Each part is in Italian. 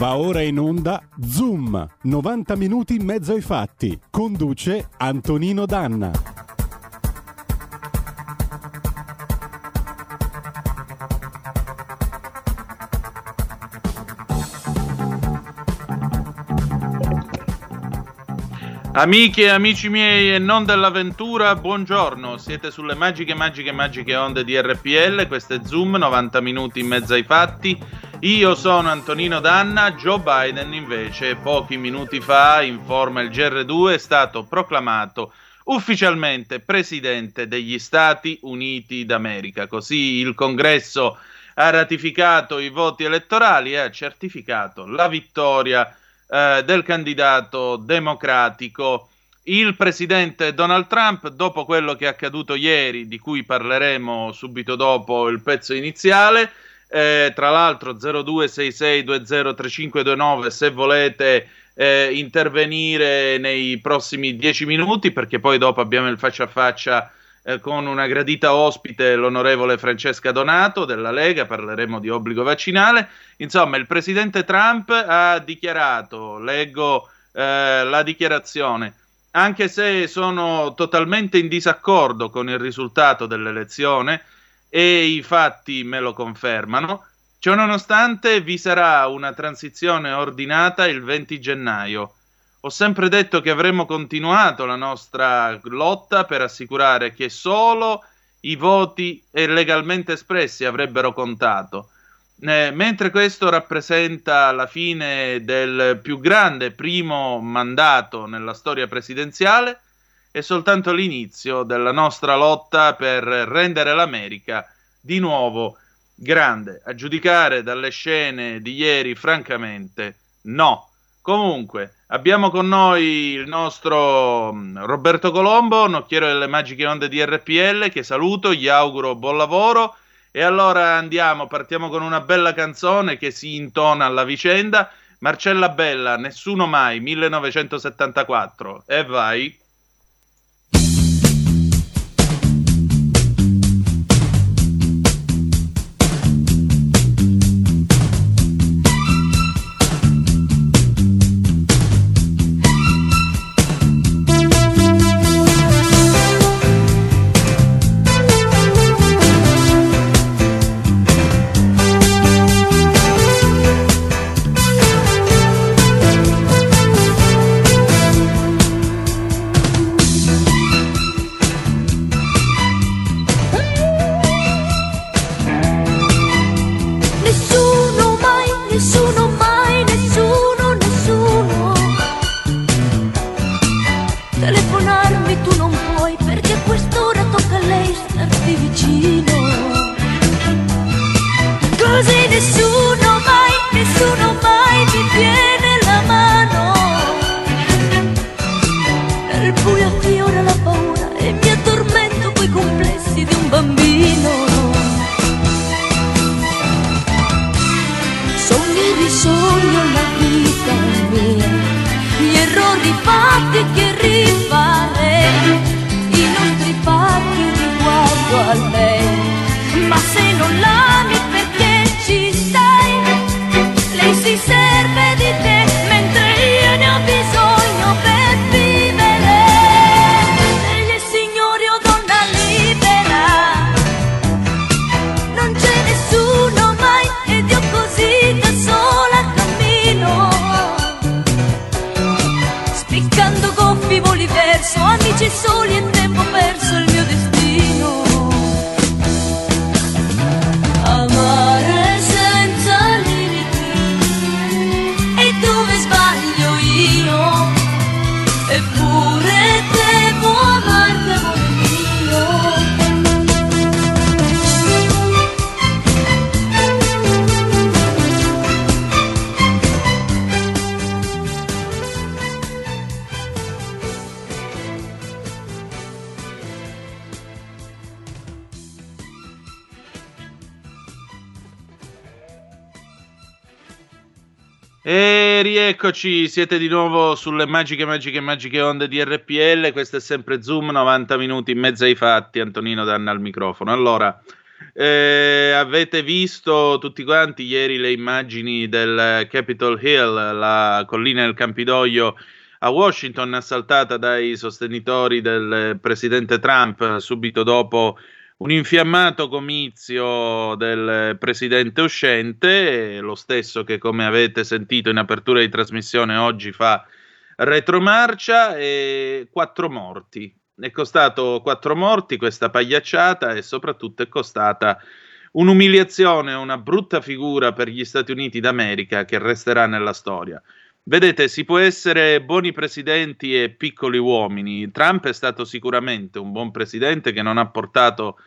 Va ora in onda Zoom, 90 minuti in mezzo ai fatti. Conduce Antonino Danna. Amiche e amici miei e non dell'avventura, buongiorno. Siete sulle magiche, magiche, magiche onde di RPL. Questo è Zoom, 90 minuti in mezzo ai fatti. Io sono Antonino Danna, Joe Biden invece pochi minuti fa, informa il GR2, è stato proclamato ufficialmente presidente degli Stati Uniti d'America. Così il Congresso ha ratificato i voti elettorali e ha certificato la vittoria eh, del candidato democratico. Il presidente Donald Trump, dopo quello che è accaduto ieri, di cui parleremo subito dopo il pezzo iniziale, eh, tra l'altro 0266203529 se volete eh, intervenire nei prossimi dieci minuti perché poi dopo abbiamo il faccia a faccia eh, con una gradita ospite l'onorevole Francesca Donato della Lega, parleremo di obbligo vaccinale. Insomma, il presidente Trump ha dichiarato, leggo eh, la dichiarazione, anche se sono totalmente in disaccordo con il risultato dell'elezione, e i fatti me lo confermano. Ciononostante vi sarà una transizione ordinata il 20 gennaio. Ho sempre detto che avremmo continuato la nostra lotta per assicurare che solo i voti legalmente espressi avrebbero contato. Eh, mentre questo rappresenta la fine del più grande primo mandato nella storia presidenziale, è soltanto l'inizio della nostra lotta per rendere l'America di nuovo grande. A giudicare dalle scene di ieri, francamente, no. Comunque, abbiamo con noi il nostro mm, Roberto Colombo, nocchiero delle magiche onde di RPL, che saluto, gli auguro buon lavoro. E allora andiamo, partiamo con una bella canzone che si intona alla vicenda. Marcella Bella, Nessuno mai, 1974. E vai. Eccoci, siete di nuovo sulle magiche, magiche, magiche onde di RPL. Questo è sempre Zoom, 90 minuti in mezzo ai fatti. Antonino Danna al microfono. Allora, Eh, avete visto tutti quanti ieri le immagini del Capitol Hill, la collina del Campidoglio a Washington, assaltata dai sostenitori del presidente Trump subito dopo un infiammato comizio del presidente uscente, lo stesso che come avete sentito in apertura di trasmissione oggi fa retromarcia e quattro morti è costato quattro morti questa pagliacciata e soprattutto è costata un'umiliazione, una brutta figura per gli Stati Uniti d'America che resterà nella storia. Vedete, si può essere buoni presidenti e piccoli uomini. Trump è stato sicuramente un buon presidente che non ha portato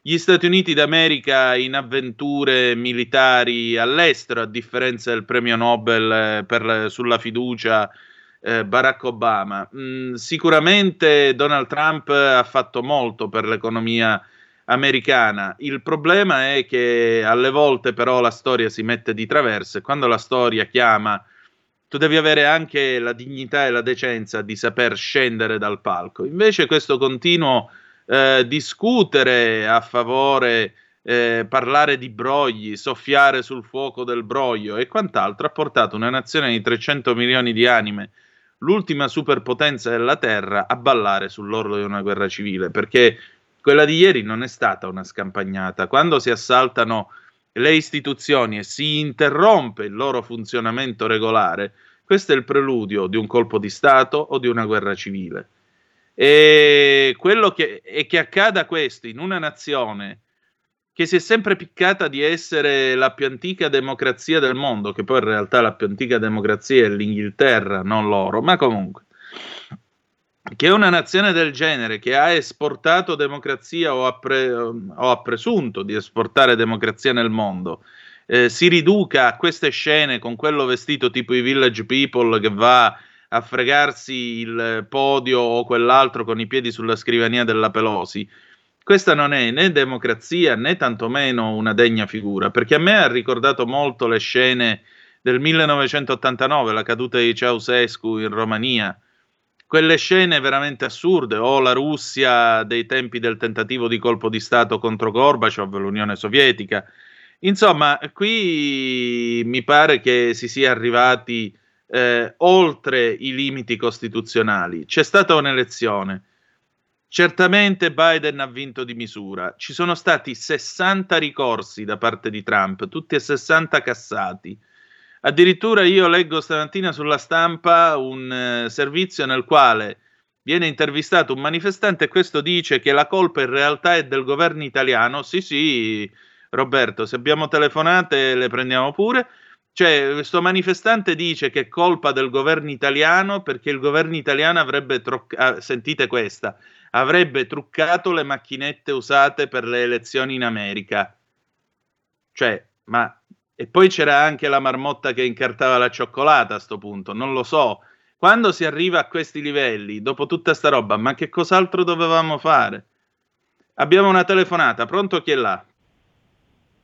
gli Stati Uniti d'America in avventure militari all'estero, a differenza del premio Nobel eh, per, sulla fiducia eh, Barack Obama. Mm, sicuramente Donald Trump ha fatto molto per l'economia americana. Il problema è che alle volte però la storia si mette di traverso e quando la storia chiama tu devi avere anche la dignità e la decenza di saper scendere dal palco. Invece questo continuo eh, discutere a favore, eh, parlare di brogli, soffiare sul fuoco del broglio e quant'altro ha portato una nazione di 300 milioni di anime l'ultima superpotenza della Terra a ballare sull'orlo di una guerra civile, perché quella di ieri non è stata una scampagnata. Quando si assaltano le istituzioni e si interrompe il loro funzionamento regolare, questo è il preludio di un colpo di Stato o di una guerra civile. E quello che, e che accada questo in una nazione che si è sempre piccata di essere la più antica democrazia del mondo, che poi in realtà la più antica democrazia è l'Inghilterra, non loro, ma comunque, che una nazione del genere che ha esportato democrazia o ha, pre- o ha presunto di esportare democrazia nel mondo, eh, si riduca a queste scene con quello vestito tipo i village people che va a fregarsi il podio o quell'altro con i piedi sulla scrivania della Pelosi questa non è né democrazia né tantomeno una degna figura, perché a me ha ricordato molto le scene del 1989, la caduta di Ceausescu in Romania, quelle scene veramente assurde, o la Russia dei tempi del tentativo di colpo di Stato contro Gorbaciov, l'Unione Sovietica. Insomma, qui mi pare che si sia arrivati eh, oltre i limiti costituzionali. C'è stata un'elezione Certamente Biden ha vinto di misura. Ci sono stati 60 ricorsi da parte di Trump, tutti e 60 cassati. Addirittura io leggo stamattina sulla stampa un eh, servizio nel quale viene intervistato un manifestante e questo dice che la colpa in realtà è del governo italiano. Sì, sì, Roberto, se abbiamo telefonate le prendiamo pure. Cioè, questo manifestante dice che è colpa del governo italiano perché il governo italiano avrebbe troccato, ah, sentite questa, avrebbe truccato le macchinette usate per le elezioni in America. Cioè, ma... E poi c'era anche la marmotta che incartava la cioccolata a sto punto, non lo so. Quando si arriva a questi livelli, dopo tutta sta roba, ma che cos'altro dovevamo fare? Abbiamo una telefonata, pronto chi è là?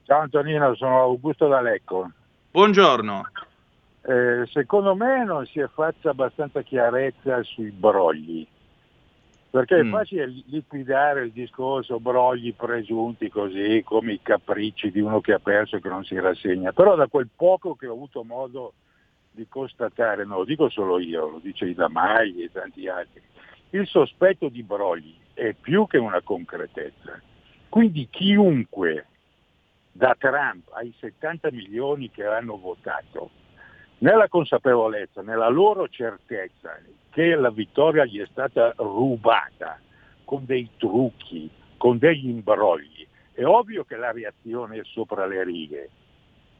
Ciao Antonino, sono Augusto D'Alecco. Buongiorno. Eh, secondo me non si è fatta abbastanza chiarezza sui brogli perché mm. è facile liquidare il discorso brogli presunti così come i capricci di uno che ha perso e che non si rassegna, però da quel poco che ho avuto modo di constatare, non lo dico solo io, lo dice Ida Mai e tanti altri, il sospetto di brogli è più che una concretezza. Quindi chiunque da Trump ai 70 milioni che hanno votato, nella consapevolezza, nella loro certezza che la vittoria gli è stata rubata con dei trucchi, con degli imbrogli. È ovvio che la reazione è sopra le righe.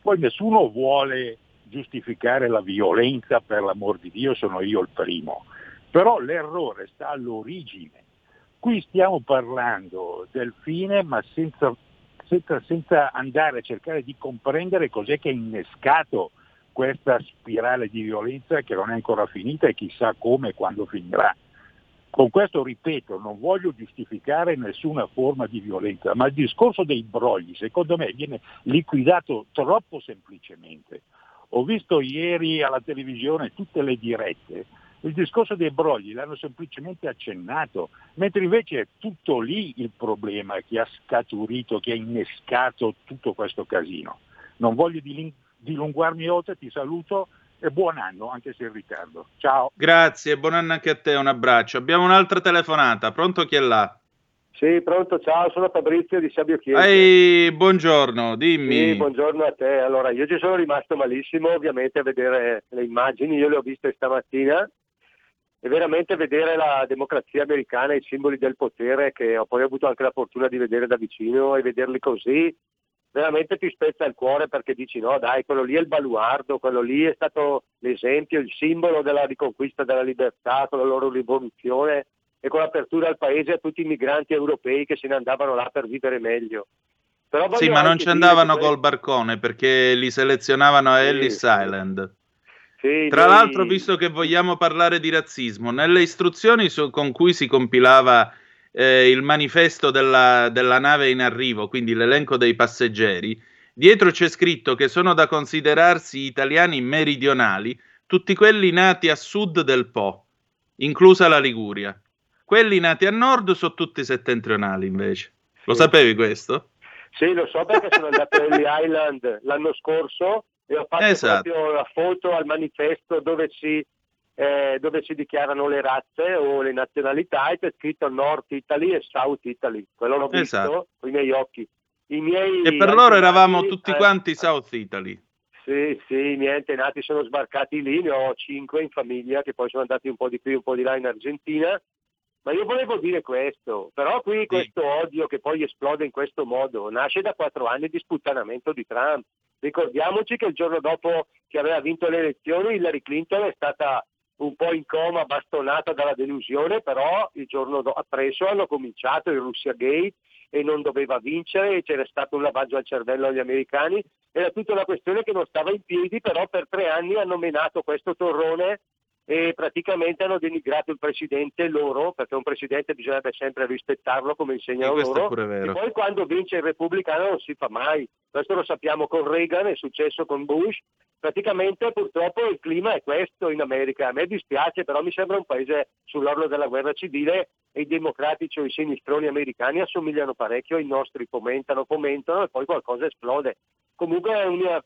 Poi nessuno vuole giustificare la violenza, per l'amor di Dio sono io il primo. Però l'errore sta all'origine. Qui stiamo parlando del fine, ma senza, senza, senza andare a cercare di comprendere cos'è che ha innescato questa spirale di violenza che non è ancora finita e chissà come e quando finirà. Con questo ripeto, non voglio giustificare nessuna forma di violenza, ma il discorso dei brogli secondo me viene liquidato troppo semplicemente. Ho visto ieri alla televisione tutte le dirette Il discorso dei brogli l'hanno semplicemente accennato, mentre invece è tutto lì il problema che ha scaturito, che ha innescato tutto questo casino. Non voglio dilungarmi oltre, ti saluto e buon anno, anche se in ritardo. Ciao. Grazie, buon anno anche a te, un abbraccio. Abbiamo un'altra telefonata, pronto chi è là? Sì, pronto, ciao, sono Fabrizio di Sabio Chiesa. Ehi, buongiorno, dimmi. Sì, buongiorno a te. Allora, io ci sono rimasto malissimo ovviamente a vedere le immagini, io le ho viste stamattina e veramente vedere la democrazia americana, i simboli del potere che ho poi avuto anche la fortuna di vedere da vicino e vederli così, veramente ti spezza il cuore perché dici no dai, quello lì è il baluardo, quello lì è stato l'esempio, il simbolo della riconquista della libertà, con la loro rivoluzione e con l'apertura al paese a tutti i migranti europei che se ne andavano là per vivere meglio. sì, ma non ci andavano col barcone perché li selezionavano a sì, Ellis Island. Sì, Tra noi... l'altro, visto che vogliamo parlare di razzismo, nelle istruzioni su- con cui si compilava eh, il manifesto della, della nave in arrivo, quindi l'elenco dei passeggeri, dietro c'è scritto che sono da considerarsi italiani meridionali tutti quelli nati a sud del Po, inclusa la Liguria. Quelli nati a nord sono tutti settentrionali invece. Lo sì. sapevi questo? Sì, lo so perché sono andato a Ellie Island l'anno scorso e ho fatto esatto. proprio la foto al manifesto dove si, eh, dove si, dichiarano le razze o le nazionalità e c'è scritto North Italy e South Italy. Quello l'ho visto esatto. con i miei occhi. I miei e per loro eravamo tutti eh, quanti South Italy. Sì, sì, i miei antenati sono sbarcati lì, ne ho cinque in famiglia che poi sono andati un po' di qui, un po' di là in Argentina ma io volevo dire questo, però qui questo odio che poi esplode in questo modo nasce da quattro anni di sputtanamento di Trump. Ricordiamoci che il giorno dopo che aveva vinto le elezioni Hillary Clinton è stata un po' in coma, bastonata dalla delusione, però il giorno appresso hanno cominciato il Russia Gate e non doveva vincere, c'era stato un lavaggio al cervello agli americani, era tutta una questione che non stava in piedi, però per tre anni hanno menato questo torrone e praticamente hanno denigrato il presidente loro, perché un presidente bisognerebbe sempre rispettarlo come insegnano loro, e poi quando vince il repubblicano non si fa mai, questo lo sappiamo con Reagan, è successo con Bush, praticamente purtroppo il clima è questo in America, a me dispiace, però mi sembra un paese sull'orlo della guerra civile e i democratici o i sinistroni americani assomigliano parecchio ai nostri, fomentano, fomentano e poi qualcosa esplode. Comunque è una,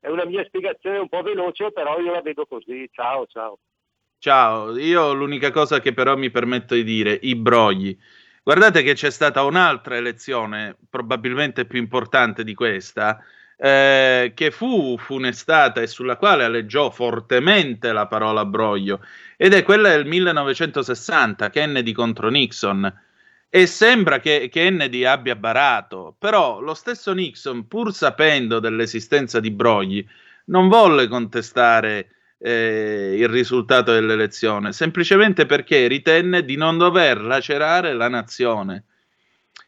è una mia spiegazione un po' veloce, però io la vedo così, ciao ciao. Ciao, io l'unica cosa che però mi permetto di dire, i brogli. Guardate che c'è stata un'altra elezione, probabilmente più importante di questa, eh, che fu funestata e sulla quale alleggiò fortemente la parola broglio, ed è quella del 1960, Kennedy contro Nixon. E sembra che Kennedy abbia barato, però lo stesso Nixon, pur sapendo dell'esistenza di brogli, non volle contestare eh, il risultato dell'elezione, semplicemente perché ritenne di non dover lacerare la nazione.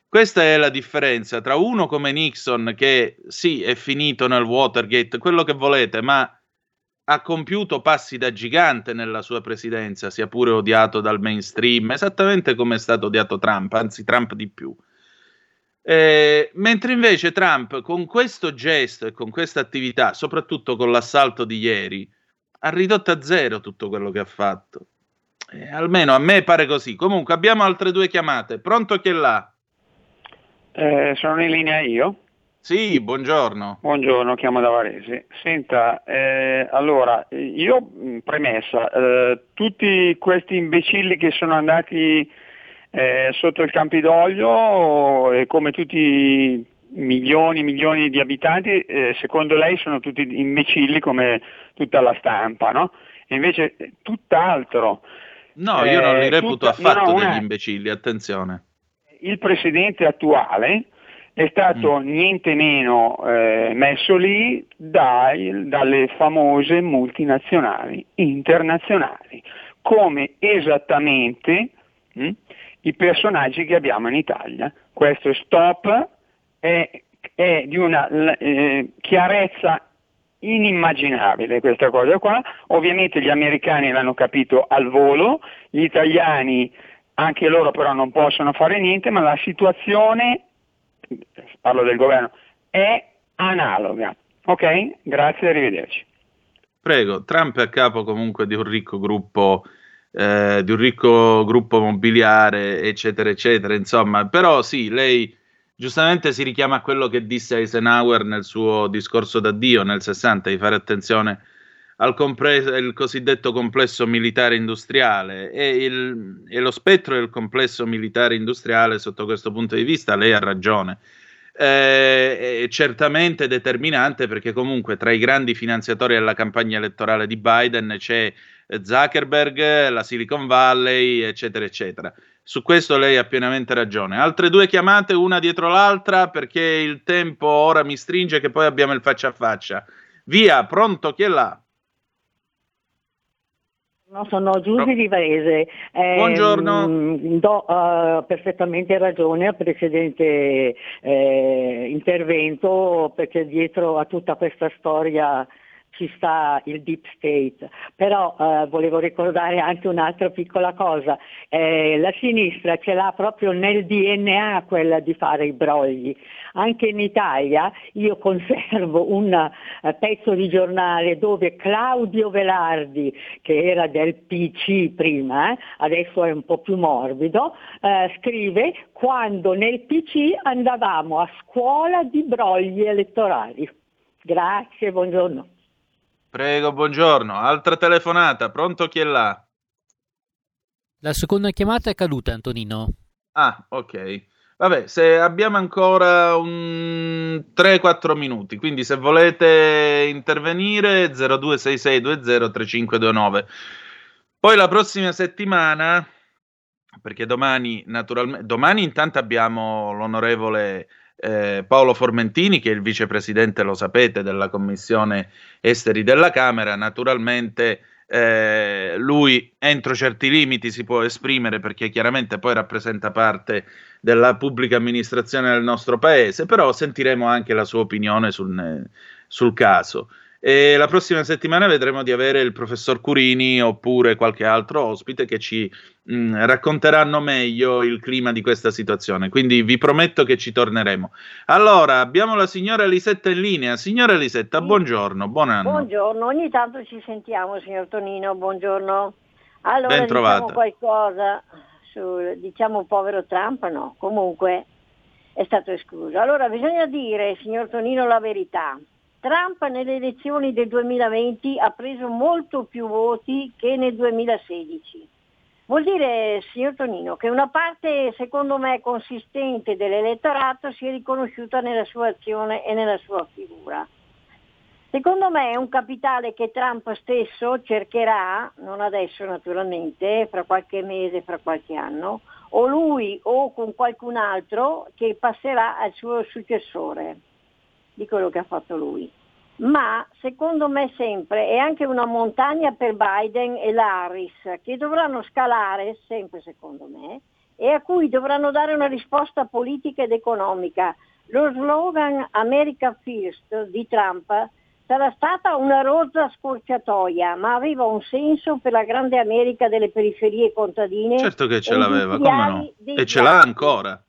Questa è la differenza tra uno come Nixon, che sì, è finito nel Watergate, quello che volete, ma ha compiuto passi da gigante nella sua presidenza, sia pure odiato dal mainstream, esattamente come è stato odiato Trump, anzi Trump di più. Eh, mentre invece Trump con questo gesto e con questa attività, soprattutto con l'assalto di ieri, ha ridotto a zero tutto quello che ha fatto. Eh, almeno a me pare così. Comunque abbiamo altre due chiamate. Pronto chi è là? Eh, sono in linea io? Sì, buongiorno. Buongiorno, chiamo da Varese. Senta, eh, allora, io premessa, eh, tutti questi imbecilli che sono andati eh, sotto il Campidoglio, e come tutti milioni e milioni di abitanti, eh, secondo lei sono tutti imbecilli come tutta la stampa, no? E invece eh, tutt'altro. No, io non li eh, reputo tutta, affatto no, no, degli imbecilli, attenzione. Il presidente attuale è stato mm. niente meno eh, messo lì dai, dalle famose multinazionali internazionali, come esattamente mh, hm, i personaggi che abbiamo in Italia. Questo stop è, è di una eh, chiarezza inimmaginabile questa cosa qua, ovviamente gli americani l'hanno capito al volo, gli italiani anche loro però non possono fare niente, ma la situazione, parlo del governo, è analoga. Ok? Grazie, arrivederci. Prego, Trump è a capo comunque di un ricco gruppo eh, di un ricco gruppo mobiliare, eccetera, eccetera. Insomma, però sì, lei giustamente si richiama a quello che disse Eisenhower nel suo discorso d'addio nel 60, di fare attenzione al compre- cosiddetto complesso militare industriale e, il, e, lo spettro del complesso militare industriale sotto questo punto di vista, lei ha ragione. Eh, è certamente determinante perché comunque tra i grandi finanziatori della campagna elettorale di Biden c'è Zuckerberg, la Silicon Valley, eccetera, eccetera. Su questo lei ha pienamente ragione. Altre due chiamate, una dietro l'altra, perché il tempo ora mi stringe, che poi abbiamo il faccia a faccia. Via, pronto, chi è là? No, sono Giusy di Varese. Eh, Buongiorno. Do uh, perfettamente ragione al precedente eh, intervento perché dietro a tutta questa storia ci sta il deep state, però eh, volevo ricordare anche un'altra piccola cosa, eh, la sinistra ce l'ha proprio nel DNA quella di fare i brogli, anche in Italia io conservo un uh, pezzo di giornale dove Claudio Velardi, che era del PC prima, eh, adesso è un po' più morbido, eh, scrive quando nel PC andavamo a scuola di brogli elettorali. Grazie, buongiorno. Prego, buongiorno. Altra telefonata, pronto chi è là? La seconda chiamata è caduta, Antonino. Ah, ok. Vabbè, se abbiamo ancora un 3-4 minuti, quindi se volete intervenire 0266203529. Poi la prossima settimana, perché domani naturalmente, domani intanto abbiamo l'onorevole eh, Paolo Formentini, che è il vicepresidente, lo sapete, della Commissione Esteri della Camera, naturalmente eh, lui entro certi limiti si può esprimere perché chiaramente poi rappresenta parte della pubblica amministrazione del nostro paese, però sentiremo anche la sua opinione sul, sul caso. E la prossima settimana vedremo di avere il professor Curini oppure qualche altro ospite che ci mh, mm, racconteranno meglio il clima di questa situazione. Quindi vi prometto che ci torneremo. Allora, abbiamo la signora Lisetta in linea. Signora Lisetta, sì. buongiorno, buon anno. Buongiorno, ogni tanto ci sentiamo, signor Tonino, buongiorno. Allora, ben diciamo qualcosa sul, diciamo, povero Trump, no, comunque è stato escluso. Allora, bisogna dire, signor Tonino, la verità. Trump nelle elezioni del 2020 ha preso molto più voti che nel 2016. Vuol dire, signor Tonino, che una parte, secondo me, consistente dell'elettorato si è riconosciuta nella sua azione e nella sua figura. Secondo me è un capitale che Trump stesso cercherà, non adesso naturalmente, fra qualche mese, fra qualche anno, o lui o con qualcun altro che passerà al suo successore di quello che ha fatto lui. Ma secondo me sempre è anche una montagna per Biden e la Harris che dovranno scalare, sempre secondo me, e a cui dovranno dare una risposta politica ed economica. Lo slogan America First di Trump sarà stata una rozza scorciatoia, ma aveva un senso per la grande America delle periferie contadine. Certo che ce l'aveva, come no? E ce l'ha ancora.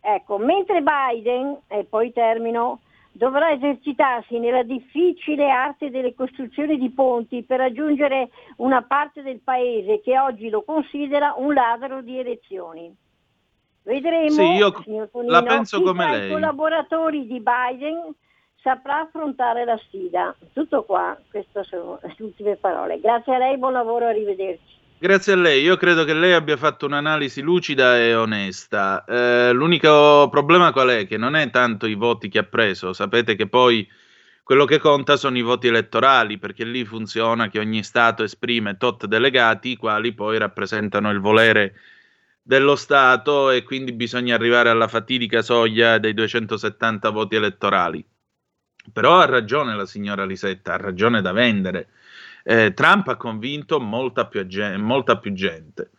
Ecco, mentre Biden, e poi termino, dovrà esercitarsi nella difficile arte delle costruzioni di ponti per raggiungere una parte del paese che oggi lo considera un ladro di elezioni. Vedremo, sì, io Tonino, la penso come lei. i collaboratori di Biden saprà affrontare la sfida. Tutto qua, queste sono le ultime parole. Grazie a lei, buon lavoro, arrivederci. Grazie a lei, io credo che lei abbia fatto un'analisi lucida e onesta. Eh, l'unico problema qual è? Che non è tanto i voti che ha preso, sapete che poi quello che conta sono i voti elettorali, perché lì funziona che ogni Stato esprime tot delegati, i quali poi rappresentano il volere dello Stato e quindi bisogna arrivare alla fatidica soglia dei 270 voti elettorali. Però ha ragione la signora Lisetta, ha ragione da vendere eh, Trump ha convinto molta più, molta più gente.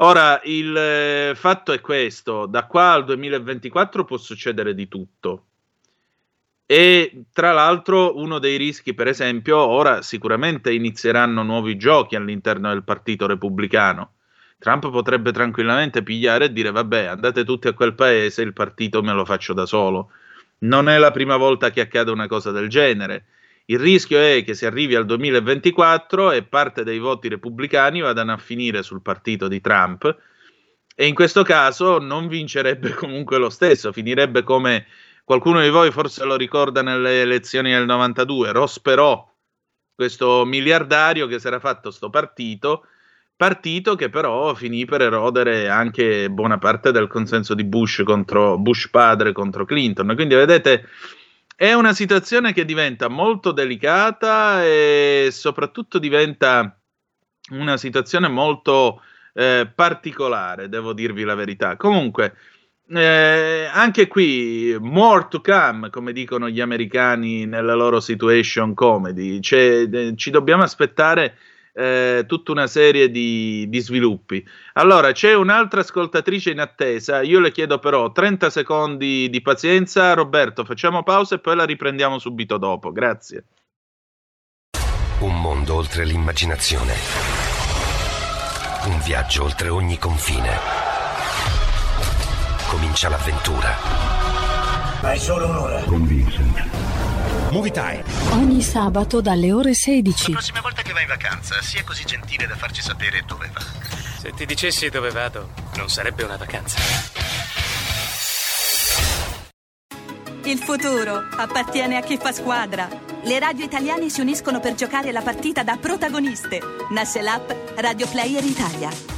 Ora, il eh, fatto è questo, da qua al 2024 può succedere di tutto. E tra l'altro uno dei rischi, per esempio, ora sicuramente inizieranno nuovi giochi all'interno del Partito Repubblicano. Trump potrebbe tranquillamente pigliare e dire vabbè, andate tutti a quel paese, il partito me lo faccio da solo. Non è la prima volta che accade una cosa del genere Il rischio è che si arrivi al 2024 e parte dei voti repubblicani vadano a finire sul partito di Trump e in questo caso non vincerebbe comunque lo stesso, finirebbe come qualcuno di voi forse lo ricorda nelle elezioni del 92, Ross Perot, questo miliardario che si era fatto sto partito, partito che però finì per erodere anche buona parte del consenso di Bush contro Bush padre contro Clinton. Quindi vedete è una situazione che diventa molto delicata e soprattutto diventa una situazione molto eh, particolare, devo dirvi la verità. Comunque, eh, anche qui, more to come, come dicono gli americani nella loro situation comedy, cioè, eh, ci dobbiamo aspettare eh, tutta una serie di, di, sviluppi. Allora, c'è un'altra ascoltatrice in attesa, io le chiedo però 30 secondi di pazienza. Roberto, facciamo pausa e poi la riprendiamo subito dopo. Grazie. Un mondo oltre l'immaginazione. Un viaggio oltre ogni confine. Comincia l'avventura. Hai solo un'ora. Con Vincent. Movie Time. Ogni sabato dalle ore 16. La prossima volta che vai in vacanza, sia così gentile da farci sapere dove va. Se ti dicessi dove vado, non sarebbe una vacanza. Il futuro appartiene a chi fa squadra. Le radio italiane si uniscono per giocare la partita da protagoniste. Nasce l'app Radio Player Italia.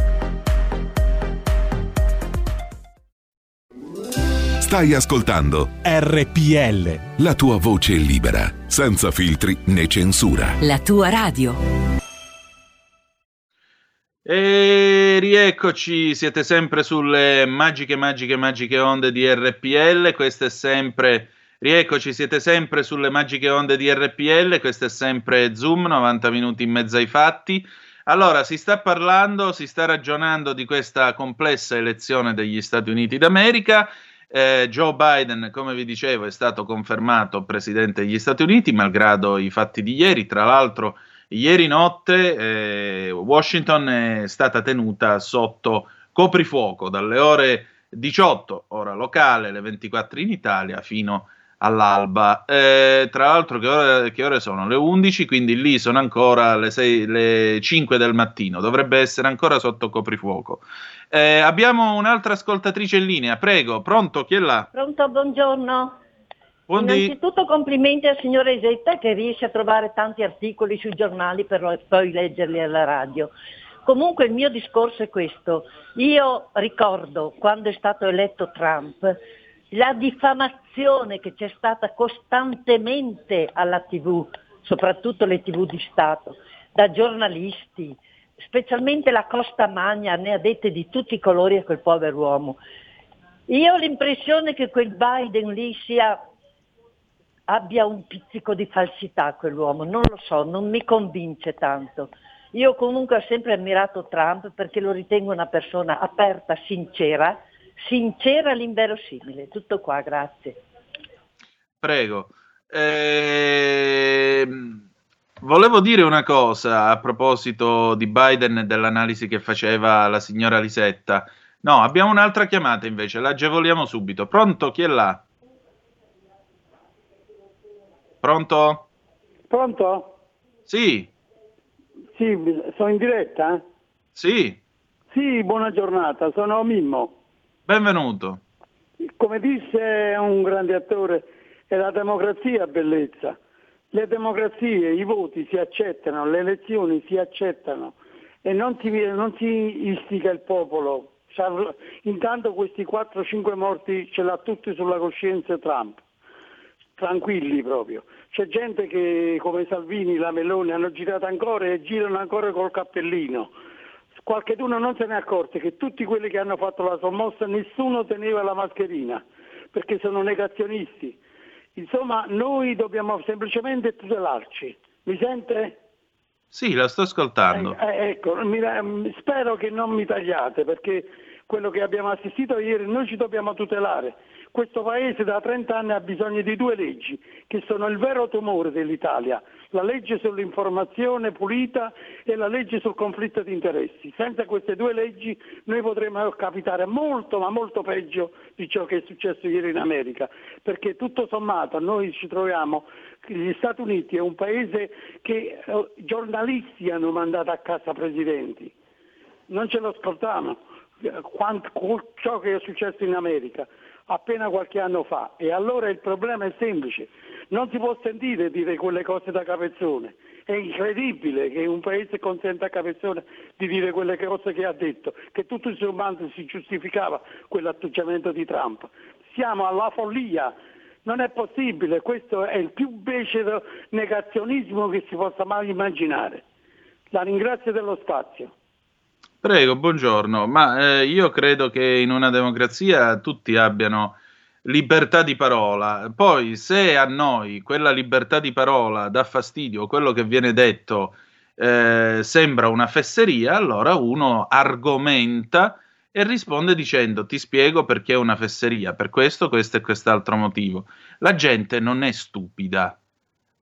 Stai ascoltando RPL. La tua voce libera, senza filtri né censura. La tua radio. E rieccoci, siete sempre sulle magiche, magiche, magiche onde di RPL. Questo è sempre. Rieccoci, siete sempre sulle magiche onde di RPL. Questo è sempre Zoom, 90 minuti in mezzo ai fatti. Allora, si sta parlando, si sta ragionando di questa complessa elezione degli Stati Uniti d'America eh, Joe Biden, come vi dicevo, è stato confermato presidente degli Stati Uniti, malgrado i fatti di ieri. Tra l'altro, ieri notte eh, Washington è stata tenuta sotto coprifuoco dalle ore 18, ora locale, le 24 in Italia, fino all'alba. Eh, tra l'altro, che ore, che ore, sono? Le 11, quindi lì sono ancora le, 6, le 5 del mattino, dovrebbe essere ancora sotto coprifuoco. Eh, abbiamo un'altra ascoltatrice in linea, prego, pronto, chi è là? Pronto, buongiorno. Buondì. Innanzitutto complimenti al signor Esetta che riesce a trovare tanti articoli sui giornali per poi leggerli alla radio. Comunque il mio discorso è questo. Io ricordo quando è stato eletto Trump la diffamazione che c'è stata costantemente alla TV, soprattutto le TV di Stato, da giornalisti, specialmente la Costa Magna ne ha dette di tutti i colori a quel povero uomo. Io ho l'impressione che quel Biden lì sia, abbia un pizzico di falsità quell'uomo, non lo so, non mi convince tanto. Io comunque ho sempre ammirato Trump perché lo ritengo una persona aperta, sincera, sincera all'inverosimile. Tutto qua, grazie. Prego. Ehm Volevo dire una cosa a proposito di Biden e dell'analisi che faceva la signora Lisetta. No, abbiamo un'altra chiamata invece, l'agevoliamo subito. Pronto? Chi è là? Pronto? Pronto? Sì. Sì, sono in diretta? Sì. Sì, buona giornata, sono Mimmo. Benvenuto. Come disse un grande attore, è la democrazia bellezza. Le democrazie, i voti si accettano, le elezioni si accettano e non si, non si istiga il popolo. Intanto questi 4-5 morti ce l'ha tutti sulla coscienza Trump, tranquilli proprio. C'è gente che come Salvini, la Meloni hanno girato ancora e girano ancora col cappellino. Qualcheduno non se ne è accorto che tutti quelli che hanno fatto la sommossa nessuno teneva la mascherina perché sono negazionisti Insomma, noi dobbiamo semplicemente tutelarci. Mi sente? Sì, la sto ascoltando. Eh, eh, ecco, mi, spero che non mi tagliate perché quello che abbiamo assistito ieri noi ci dobbiamo tutelare. Questo Paese da 30 anni ha bisogno di due leggi che sono il vero tumore dell'Italia, la legge sull'informazione pulita e la legge sul conflitto di interessi. Senza queste due leggi noi potremmo capitare molto ma molto peggio di ciò che è successo ieri in America, perché tutto sommato noi ci troviamo gli Stati Uniti è un paese che eh, giornalisti hanno mandato a casa presidenti, non ce lo ascoltiamo, quanto, ciò che è successo in America appena qualche anno fa e allora il problema è semplice, non si può sentire dire quelle cose da Capezzone, è incredibile che un paese consenta a Capezzone di dire quelle cose che ha detto, che tutto il sommato si giustificava quell'atteggiamento di Trump. Siamo alla follia, non è possibile, questo è il più becero negazionismo che si possa mai immaginare. La ringrazio dello spazio. Prego, buongiorno. Ma eh, io credo che in una democrazia tutti abbiano libertà di parola. Poi, se a noi quella libertà di parola dà fastidio, quello che viene detto eh, sembra una fesseria, allora uno argomenta e risponde dicendo ti spiego perché è una fesseria, per questo, questo e quest'altro motivo. La gente non è stupida,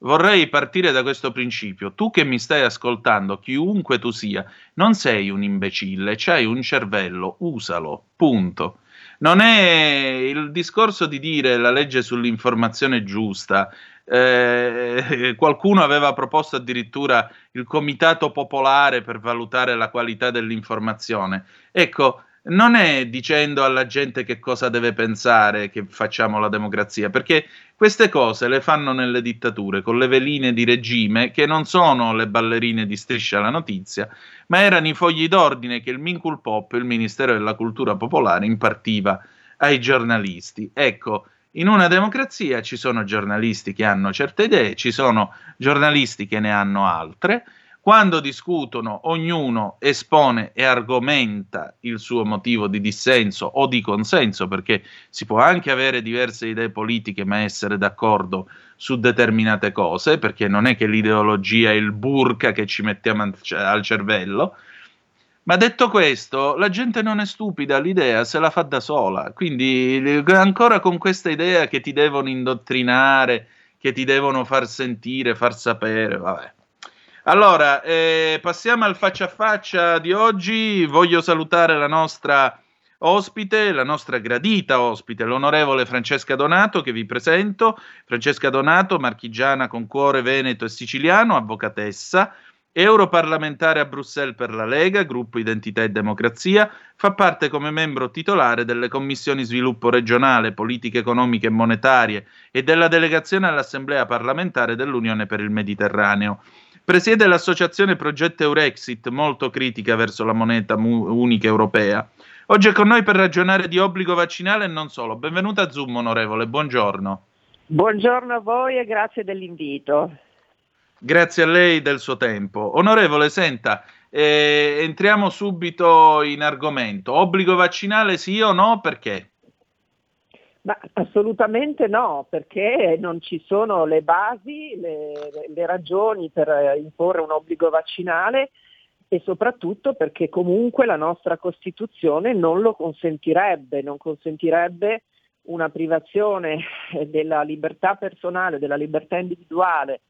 Vorrei partire da questo principio. Tu che mi stai ascoltando, chiunque tu sia, non sei un imbecille, c'hai un cervello, usalo, punto. Non è il discorso di dire la legge sull'informazione giusta. Eh, qualcuno aveva proposto addirittura il comitato popolare per valutare la qualità dell'informazione. Ecco, non è dicendo alla gente che cosa deve pensare che facciamo la democrazia, perché queste cose le fanno nelle dittature con le veline di regime che non sono le ballerine di striscia la notizia, ma erano i fogli d'ordine che il Mincul Pop, il Ministero della Cultura Popolare, impartiva ai giornalisti. Ecco, in una democrazia ci sono giornalisti che hanno certe idee, ci sono giornalisti che ne hanno altre quando discutono, ognuno espone e argomenta il suo motivo di dissenso o di consenso, perché si può anche avere diverse idee politiche ma essere d'accordo su determinate cose, perché non è che l'ideologia è il burka che ci mettiamo al cervello. Ma detto questo, la gente non è stupida, l'idea se la fa da sola. Quindi ancora con questa idea che ti devono indottrinare, che ti devono far sentire, far sapere, vabbè. Allora, eh, passiamo al faccia a faccia di oggi. Voglio salutare la nostra ospite, la nostra gradita ospite, l'onorevole Francesca Donato, che vi presento. Francesca Donato, marchigiana con cuore veneto e siciliano, avvocatessa, europarlamentare a Bruxelles per la Lega, gruppo Identità e Democrazia, fa parte come membro titolare delle commissioni sviluppo regionale, politiche economiche e monetarie e della delegazione all'Assemblea parlamentare dell'Unione per il Mediterraneo. Presiede l'associazione Progetto Eurexit, molto critica verso la moneta mu- unica europea. Oggi è con noi per ragionare di obbligo vaccinale e non solo. Benvenuta a Zoom, onorevole, buongiorno. Buongiorno a voi e grazie dell'invito. Grazie a lei del suo tempo. Onorevole, senta, eh, entriamo subito in argomento. Obbligo vaccinale sì o no? Perché? Ma assolutamente no, perché non ci sono le basi, le, le ragioni per eh, imporre un obbligo vaccinale e soprattutto perché comunque la nostra Costituzione non lo consentirebbe, non consentirebbe una privazione della libertà personale, della libertà individuale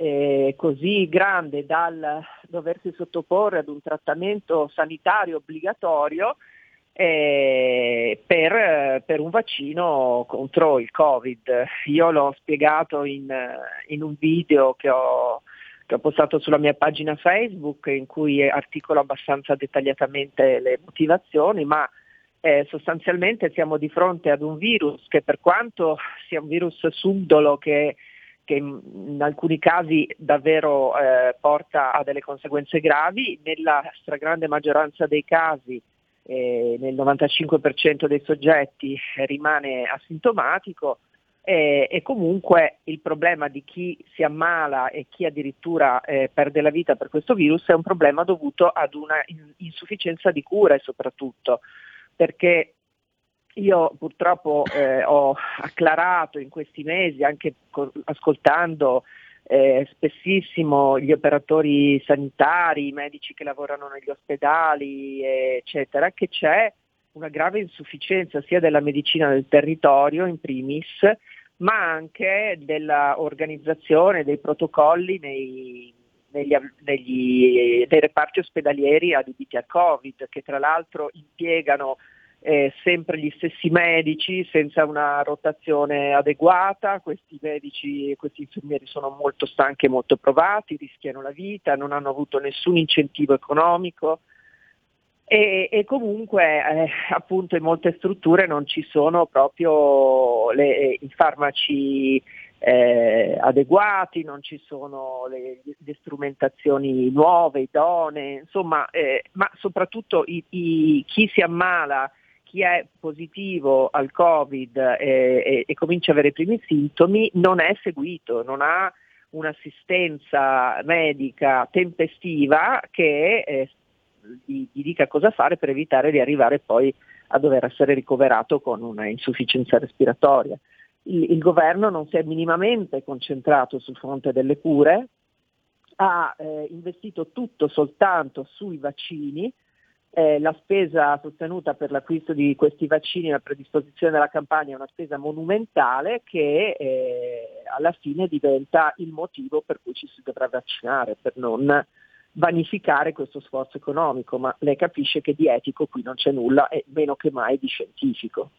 eh, così grande dal doversi sottoporre ad un trattamento sanitario obbligatorio eh, per, per, un vaccino contro il Covid. Io l'ho spiegato in, in un video che ho, che ho, postato sulla mia pagina Facebook in cui articolo abbastanza dettagliatamente le motivazioni, ma eh, sostanzialmente siamo di fronte ad un virus che per quanto sia un virus subdolo che che in alcuni casi davvero eh, porta a delle conseguenze gravi, nella stragrande maggioranza dei casi eh, nel 95% dei soggetti rimane asintomatico eh, e comunque il problema di chi si ammala e chi addirittura eh, perde la vita per questo virus è un problema dovuto ad una insufficienza di cure soprattutto, perché io purtroppo eh, ho acclarato in questi mesi, anche co- ascoltando eh, spessissimo gli operatori sanitari, i medici che lavorano negli ospedali, eccetera, che c'è una grave insufficienza sia della medicina del territorio in primis, ma anche dell'organizzazione dei protocolli nei, negli, negli, nei reparti ospedalieri adibiti al Covid, che tra l'altro impiegano eh, sempre gli stessi medici senza una rotazione adeguata, questi medici e questi infermieri sono molto stanchi e molto provati, rischiano la vita, non hanno avuto nessun incentivo economico. E, e comunque eh, appunto in molte strutture non ci sono proprio le, i farmaci eh, adeguati, non ci sono le, le, strumentazioni nuove, idonee, insomma, eh, ma soprattutto i, i, chi si ammala chi è positivo al Covid e, e, e comincia a avere i primi sintomi non è seguito, non ha un'assistenza medica tempestiva che eh, gli, gli, dica cosa fare per evitare di arrivare poi a dover essere ricoverato con una insufficienza respiratoria. Il, il governo non si è minimamente concentrato sul fronte delle cure, ha eh, investito tutto soltanto sui vaccini, eh, la spesa sostenuta per l'acquisto di questi vaccini e la predisposizione della campagna è una spesa monumentale che eh, alla fine diventa il motivo per cui ci si dovrà vaccinare, per non vanificare questo sforzo economico, ma lei capisce che di etico qui non c'è nulla e meno che mai di scientifico.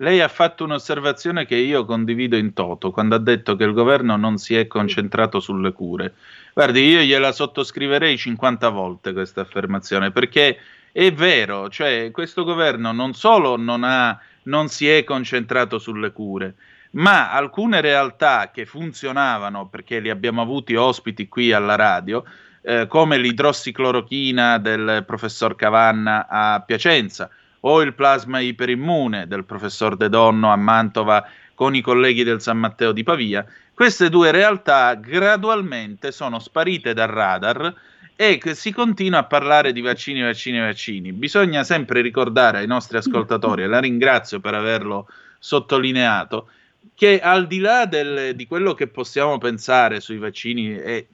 Lei ha fatto un'osservazione che io condivido in toto quando ha detto che il governo non si è concentrato sulle cure. Guardi, io gliela sottoscriverei 50 volte questa affermazione perché è vero, cioè questo governo non solo non, ha, non si è concentrato sulle cure, ma alcune realtà che funzionavano, perché li abbiamo avuti ospiti qui alla radio, eh, come l'idrossiclorochina del professor Cavanna a Piacenza, o il plasma iperimmune del professor De Donno a Mantova con i colleghi del San Matteo di Pavia, queste due realtà gradualmente sono sparite dal radar e si continua a parlare di vaccini, vaccini, vaccini. Bisogna sempre ricordare ai nostri ascoltatori, e la ringrazio per averlo sottolineato, che al di là del, di quello che possiamo pensare sui vaccini, e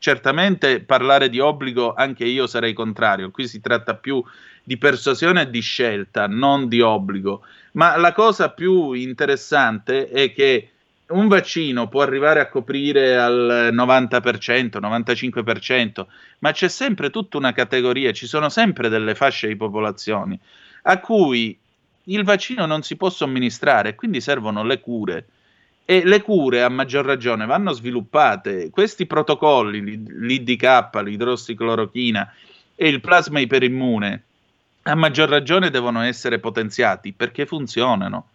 certamente parlare di obbligo anche io sarei contrario, qui si tratta più di persuasione e di scelta, non di obbligo. Ma la cosa più interessante è che un vaccino può arrivare a coprire al 90%, 95%, ma c'è sempre tutta una categoria, ci sono sempre delle fasce di popolazioni a cui il vaccino non si può somministrare, quindi servono le cure. E le cure, a maggior ragione, vanno sviluppate. Questi protocolli, l'IDK, l'idrossiclorochina e il plasma iperimmune, a maggior ragione devono essere potenziati perché funzionano.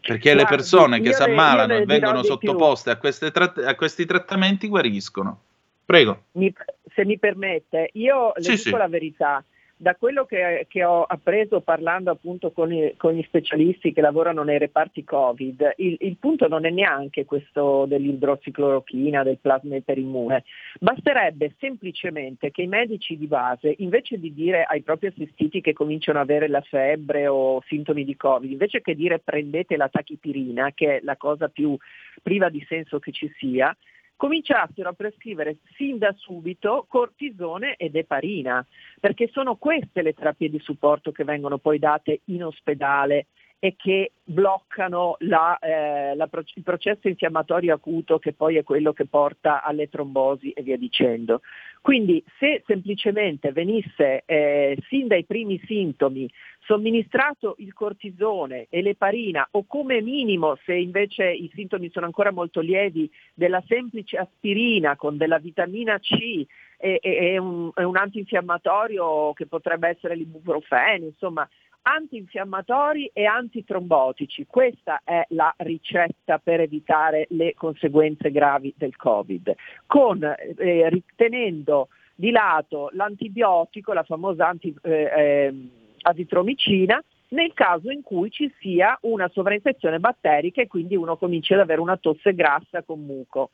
Perché Guardi, le persone che si ammalano e vengono sottoposte a, tra- a, questi trattamenti guariscono. Prego. Mi, se mi permette, io le sì, dico sì. la verità da quello che, che, ho appreso parlando appunto con, i, con, gli specialisti che lavorano nei reparti Covid, il, il, punto non è neanche questo dell'idrossiclorochina, del plasma iperimmune. Basterebbe semplicemente che i medici di base, invece di dire ai propri assistiti che cominciano ad avere la febbre o sintomi di Covid, invece che dire prendete la tachipirina, che è la cosa più priva di senso che ci sia, cominciassero a prescrivere sin da subito cortisone ed eparina, perché sono queste le terapie di supporto che vengono poi date in ospedale e che bloccano la, eh, la, il processo infiammatorio acuto che poi è quello che porta alle trombosi e via dicendo. Quindi se semplicemente venisse eh, sin dai primi sintomi somministrato il cortisone e l'eparina o come minimo se invece i sintomi sono ancora molto lievi della semplice aspirina con della vitamina C e, e, e un, un antinfiammatorio che potrebbe essere l'ibuprofeno, insomma antinfiammatori e antitrombotici. Questa è la ricetta per evitare le conseguenze gravi del Covid, con, eh, ritenendo di lato l'antibiotico, la famosa anti, eh, ehm, azitromicina, nel caso in cui ci sia una sovrainfezione batterica e quindi uno cominci ad avere una tosse grassa con muco.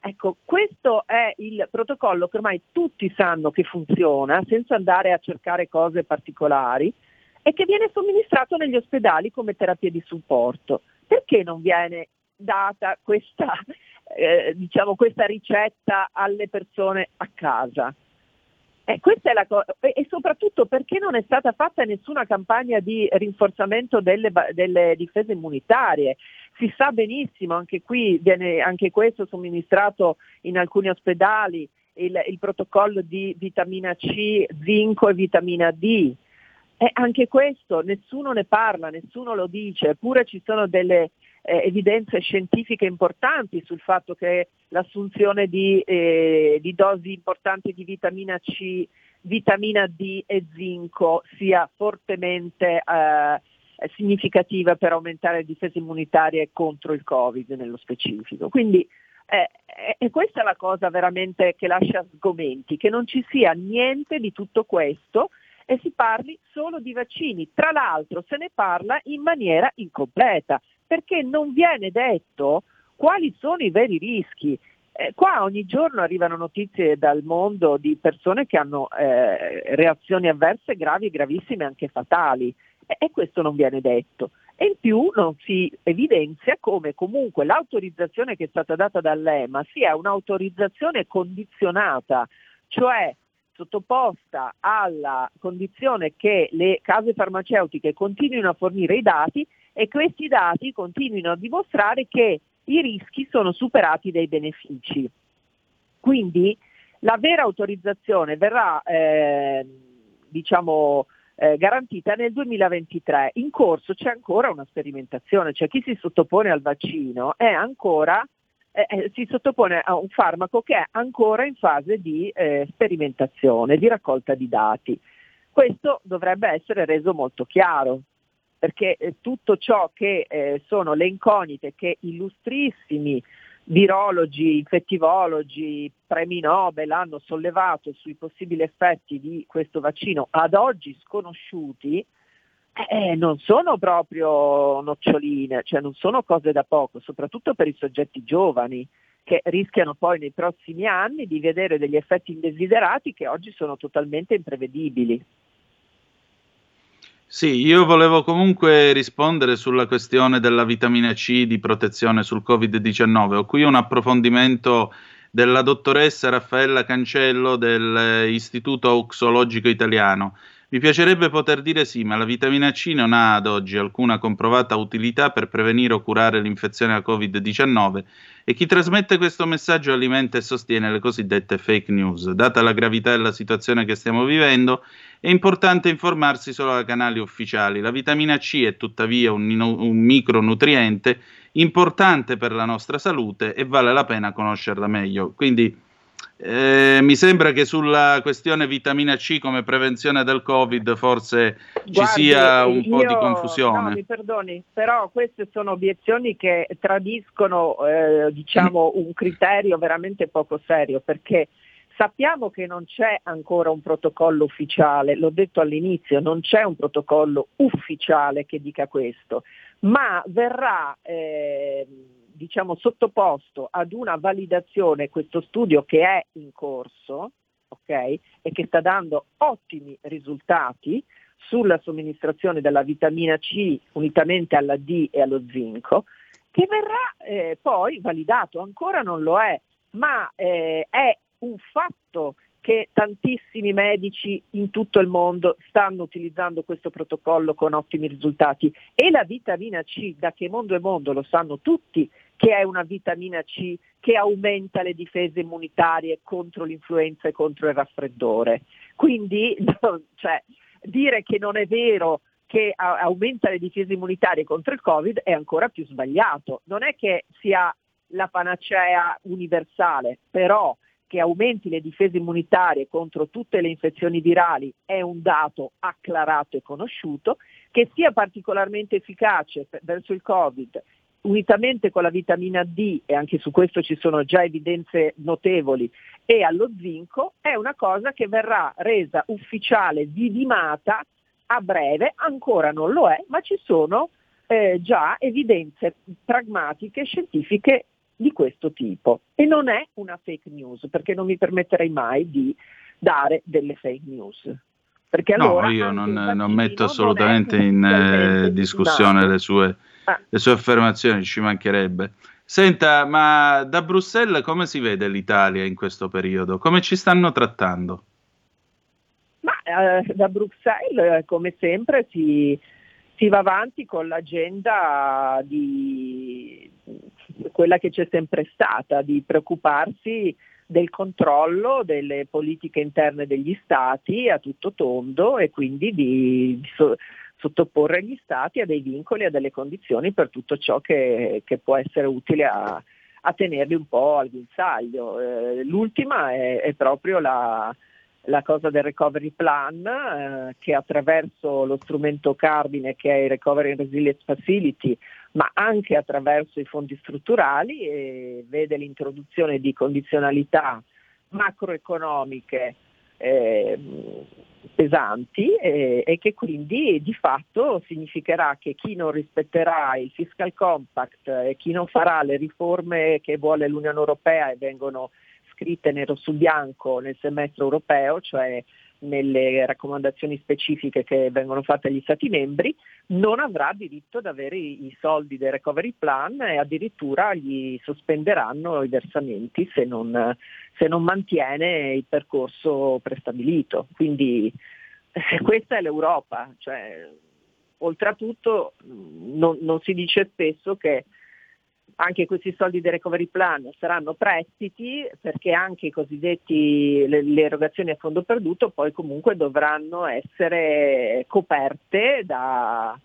Ecco, questo è il protocollo che ormai tutti sanno che funziona, senza andare a cercare cose particolari, e che viene somministrato negli ospedali come terapia di supporto. Perché non viene data questa eh, diciamo, questa ricetta alle persone a casa. Eh, cosa, e soprattutto perché non è stata fatta nessuna campagna di rinforzamento delle, delle difese immunitarie. Si sa benissimo, anche qui viene anche questo somministrato in alcuni ospedali, il, il protocollo di vitamina C, zinco e vitamina D. E anche questo nessuno ne parla, nessuno lo dice, eppure ci sono delle eh, evidenze scientifiche importanti sul fatto che l'assunzione di, eh, di dosi importanti di vitamina C, vitamina D e zinco sia fortemente eh, significativa per aumentare le difese immunitarie contro il Covid nello specifico. Quindi eh, e questa è la cosa veramente che lascia sgomenti, che non ci sia niente di tutto questo e si parli solo di vaccini. Tra l'altro se ne parla in maniera incompleta, perché non viene detto quali sono i veri rischi. Eh, qua ogni giorno arrivano notizie dal mondo di persone che hanno eh, reazioni avverse gravi, gravissime, anche fatali, e, e questo non viene detto. E in più non si evidenzia come comunque l'autorizzazione che è stata data dall'EMA sia un'autorizzazione condizionata, cioè sottoposta alla condizione che le case farmaceutiche continuino a fornire i dati e questi dati continuino a dimostrare che i rischi sono superati dai benefici. Quindi la vera autorizzazione verrà eh, diciamo, eh, garantita nel 2023. In corso c'è ancora una sperimentazione, cioè chi si sottopone al vaccino è ancora eh, eh, si sottopone a un farmaco che è ancora in fase di eh, sperimentazione, di raccolta di dati. Questo dovrebbe essere reso molto chiaro, perché eh, tutto ciò che eh, sono le incognite che illustrissimi virologi, infettivologi, premi Nobel hanno sollevato sui possibili effetti di questo vaccino ad oggi sconosciuti, eh, non sono proprio noccioline, cioè non sono cose da poco, soprattutto per i soggetti giovani che rischiano poi nei prossimi anni di vedere degli effetti indesiderati che oggi sono totalmente imprevedibili. Sì, io volevo comunque rispondere sulla questione della vitamina C di protezione sul Covid-19. Ho qui un approfondimento della dottoressa Raffaella Cancello dell'Istituto Oxologico Italiano mi piacerebbe poter dire sì, ma la vitamina C non ha ad oggi alcuna comprovata utilità per prevenire o curare l'infezione da Covid-19 e chi trasmette questo messaggio alimenta e sostiene le cosiddette fake news. Data la gravità della situazione che stiamo vivendo, è importante informarsi solo da canali ufficiali. La vitamina C è tuttavia un, un micronutriente importante per la nostra salute e vale la pena conoscerla meglio. Quindi eh, mi sembra che sulla questione vitamina C come prevenzione del Covid forse Guardi, ci sia un io, po' di confusione. No, mi perdoni, però queste sono obiezioni che tradiscono eh, diciamo, un criterio veramente poco serio perché sappiamo che non c'è ancora un protocollo ufficiale, l'ho detto all'inizio, non c'è un protocollo ufficiale che dica questo, ma verrà... Eh, diciamo, sottoposto ad una validazione questo studio che è in corso okay, e che sta dando ottimi risultati sulla somministrazione della vitamina C unitamente alla D e allo zinco, che verrà eh, poi validato, ancora non lo è, ma eh, è un fatto che tantissimi medici in tutto il mondo stanno utilizzando questo protocollo con ottimi risultati e la vitamina C, da che mondo è mondo, lo sanno tutti che è una vitamina C che aumenta le difese immunitarie contro l'influenza e contro il raffreddore. Quindi cioè, dire che non è vero che aumenta le difese immunitarie contro il Covid è ancora più sbagliato. Non è che sia la panacea universale, però che aumenti le difese immunitarie contro tutte le infezioni virali è un dato acclarato e conosciuto, che sia particolarmente efficace verso il Covid unitamente con la vitamina D, e anche su questo ci sono già evidenze notevoli, e allo zinco, è una cosa che verrà resa ufficiale, vidimata a breve, ancora non lo è, ma ci sono eh, già evidenze pragmatiche, scientifiche di questo tipo e non è una fake news perché non mi permetterei mai di dare delle fake news. Perché allora no, io non, non metto assolutamente in eh, discussione le sue, ah. le sue, affermazioni, ci mancherebbe. Senta, ma da Bruxelles come si vede l'Italia in questo periodo? Come ci stanno trattando? Ma eh, da Bruxelles, come sempre, si, si, va avanti con l'agenda di quella che c'è sempre stata, di preoccuparsi del controllo delle politiche interne degli stati a tutto tondo e quindi di, so, sottoporre gli stati a dei vincoli, a delle condizioni per tutto ciò che, che può essere utile a, a, tenerli un po' al guinzaglio. Eh, l'ultima è, è proprio la, la, cosa del recovery plan eh, che attraverso lo strumento cardine che è il Recovery and Resilience Facility ma anche attraverso i fondi strutturali e vede l'introduzione di condizionalità macroeconomiche eh, pesanti eh, e che quindi di fatto significherà che chi non rispetterà il fiscal compact e chi non farà le riforme che vuole l'Unione Europea e vengono scritte nero su bianco nel semestre europeo, cioè nelle raccomandazioni specifiche che vengono fatte agli Stati membri, non avrà diritto ad avere i soldi del recovery plan e addirittura gli sospenderanno i versamenti se non, se non mantiene il percorso prestabilito. Quindi eh, questa è l'Europa. Cioè, oltratutto non, non si dice spesso che anche questi soldi del recovery plan saranno prestiti perché anche i cosiddetti le, le, erogazioni a fondo perduto poi comunque dovranno essere coperte da,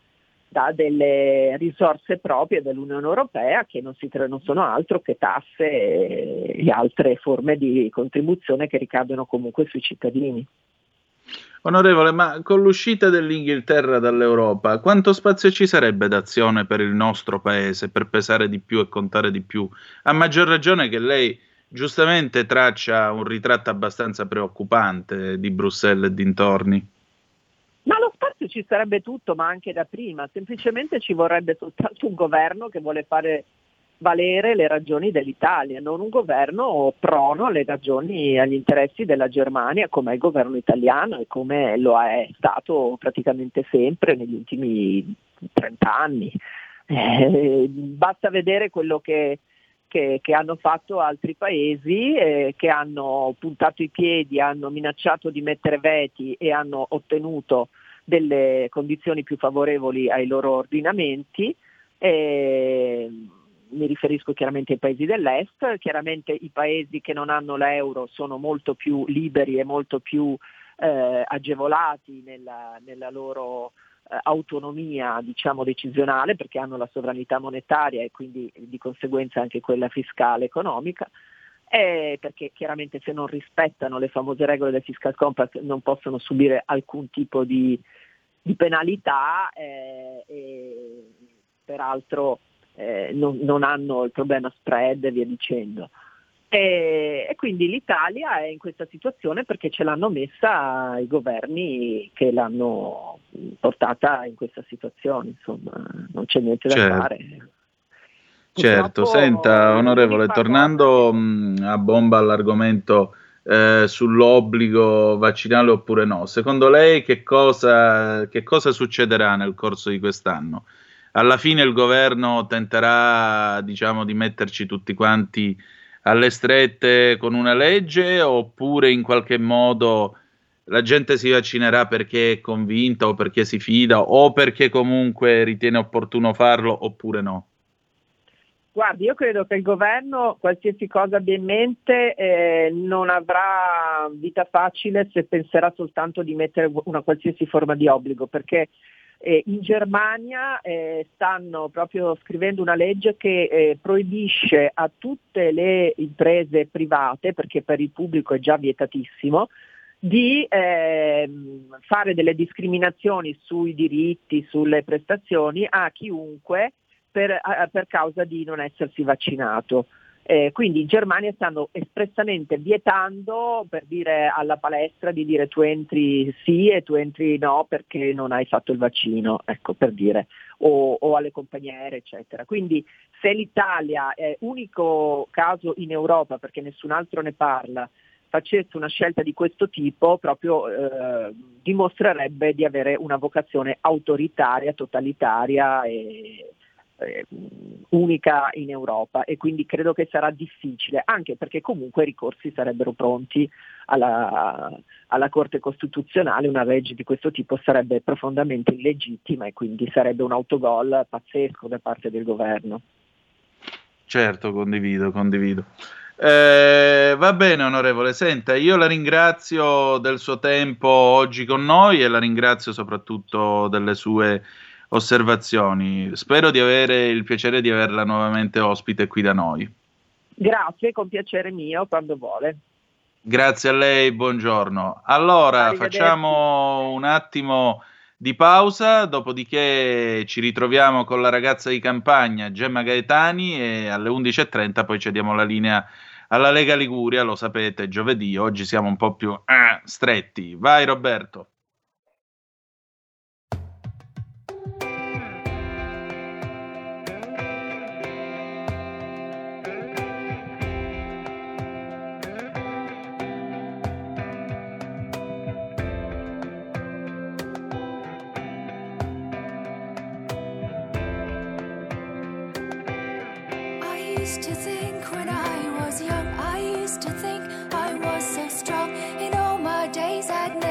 da delle risorse proprie dell'Unione Europea che non, si, non sono altro che tasse e altre forme di contribuzione che ricadono comunque sui cittadini. Onorevole, ma con l'uscita dell'Inghilterra dall'Europa, quanto spazio ci sarebbe d'azione per il nostro paese per pesare di più e contare di più? A maggior ragione che lei giustamente traccia un ritratto abbastanza preoccupante di Bruxelles e dintorni. Ma lo spazio ci sarebbe tutto, ma anche da prima, semplicemente ci vorrebbe soltanto un governo che vuole fare valere le ragioni dell'Italia, non un governo prono alle ragioni e agli interessi della Germania come è il governo italiano e come lo è stato praticamente sempre negli ultimi 30 anni. Eh, basta vedere quello che, che, che, hanno fatto altri paesi eh, che hanno puntato i piedi, hanno minacciato di mettere veti e hanno ottenuto delle condizioni più favorevoli ai loro ordinamenti. Eh, mi riferisco chiaramente ai paesi dell'est, chiaramente i paesi che non hanno l'euro sono molto più liberi e molto più eh, agevolati nella, nella loro eh, autonomia diciamo, decisionale perché hanno la sovranità monetaria e quindi di conseguenza anche quella fiscale economica. Eh, perché chiaramente se non rispettano le famose regole del fiscal compact non possono subire alcun tipo di, di penalità eh, e peraltro eh, non, non, hanno il problema spread e via dicendo. E, e, quindi l'Italia è in questa situazione perché ce l'hanno messa i governi che l'hanno portata in questa situazione, insomma non c'è niente da certo. fare. Certo, senta onorevole, tornando mh, a bomba all'argomento eh, sull'obbligo vaccinale oppure no, secondo lei che cosa, che cosa succederà nel corso di quest'anno? Alla fine il governo tenterà, diciamo, di metterci tutti quanti alle strette con una legge oppure in qualche modo la gente si vaccinerà perché è convinta o perché si fida o perché comunque ritiene opportuno farlo oppure no? Guardi, io credo che il governo, qualsiasi cosa abbia in mente, eh, non avrà vita facile se penserà soltanto di mettere una qualsiasi forma di obbligo, perché eh, in Germania eh, stanno proprio scrivendo una legge che eh, proibisce a tutte le imprese private, perché per il pubblico è già vietatissimo, di ehm, fare delle discriminazioni sui diritti, sulle prestazioni a chiunque per, per causa di non essersi vaccinato. Eh, quindi in Germania stanno espressamente vietando per dire alla palestra di dire tu entri sì e tu entri no perché non hai fatto il vaccino, ecco per dire, o, o alle compagnie aeree eccetera. Quindi se l'Italia è unico caso in Europa perché nessun altro ne parla, facesse una scelta di questo tipo proprio eh, dimostrerebbe di avere una vocazione autoritaria, totalitaria e, eh, unica in Europa e quindi credo che sarà difficile, anche perché comunque i ricorsi sarebbero pronti alla, alla Corte Costituzionale, una legge di questo tipo sarebbe profondamente illegittima e quindi sarebbe un autogol pazzesco da parte del governo. Certo, condivido, condivido. Eh, va bene, onorevole. Senta, io la ringrazio del suo tempo oggi con noi e la ringrazio soprattutto delle sue osservazioni. Spero di avere il piacere di averla nuovamente ospite qui da noi. Grazie, con piacere mio, quando vuole. Grazie a lei, buongiorno. Allora, facciamo un attimo di pausa, dopodiché ci ritroviamo con la ragazza di campagna Gemma Gaetani e alle 11.30 poi cediamo la linea alla Lega Liguria, lo sapete, giovedì, oggi siamo un po' più eh, stretti. Vai Roberto. Ci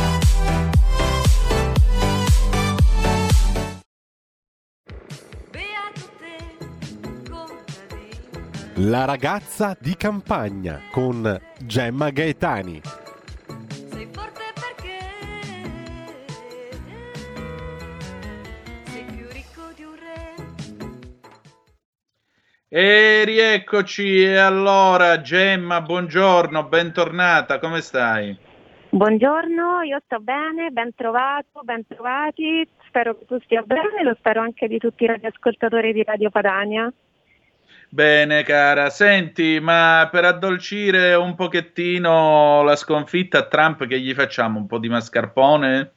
La ragazza di campagna con Gemma Gaetani. Sei forte perché sei più ricco di un re. E rieccoci, e allora Gemma, buongiorno, bentornata, come stai? Buongiorno, io sto bene, ben trovato, ben trovati, spero che tu stia bene, lo spero anche di tutti i radioascoltatori di Radio Padania. Bene, cara. Senti, ma per addolcire un pochettino la sconfitta a Trump, che gli facciamo? Un po' di mascarpone?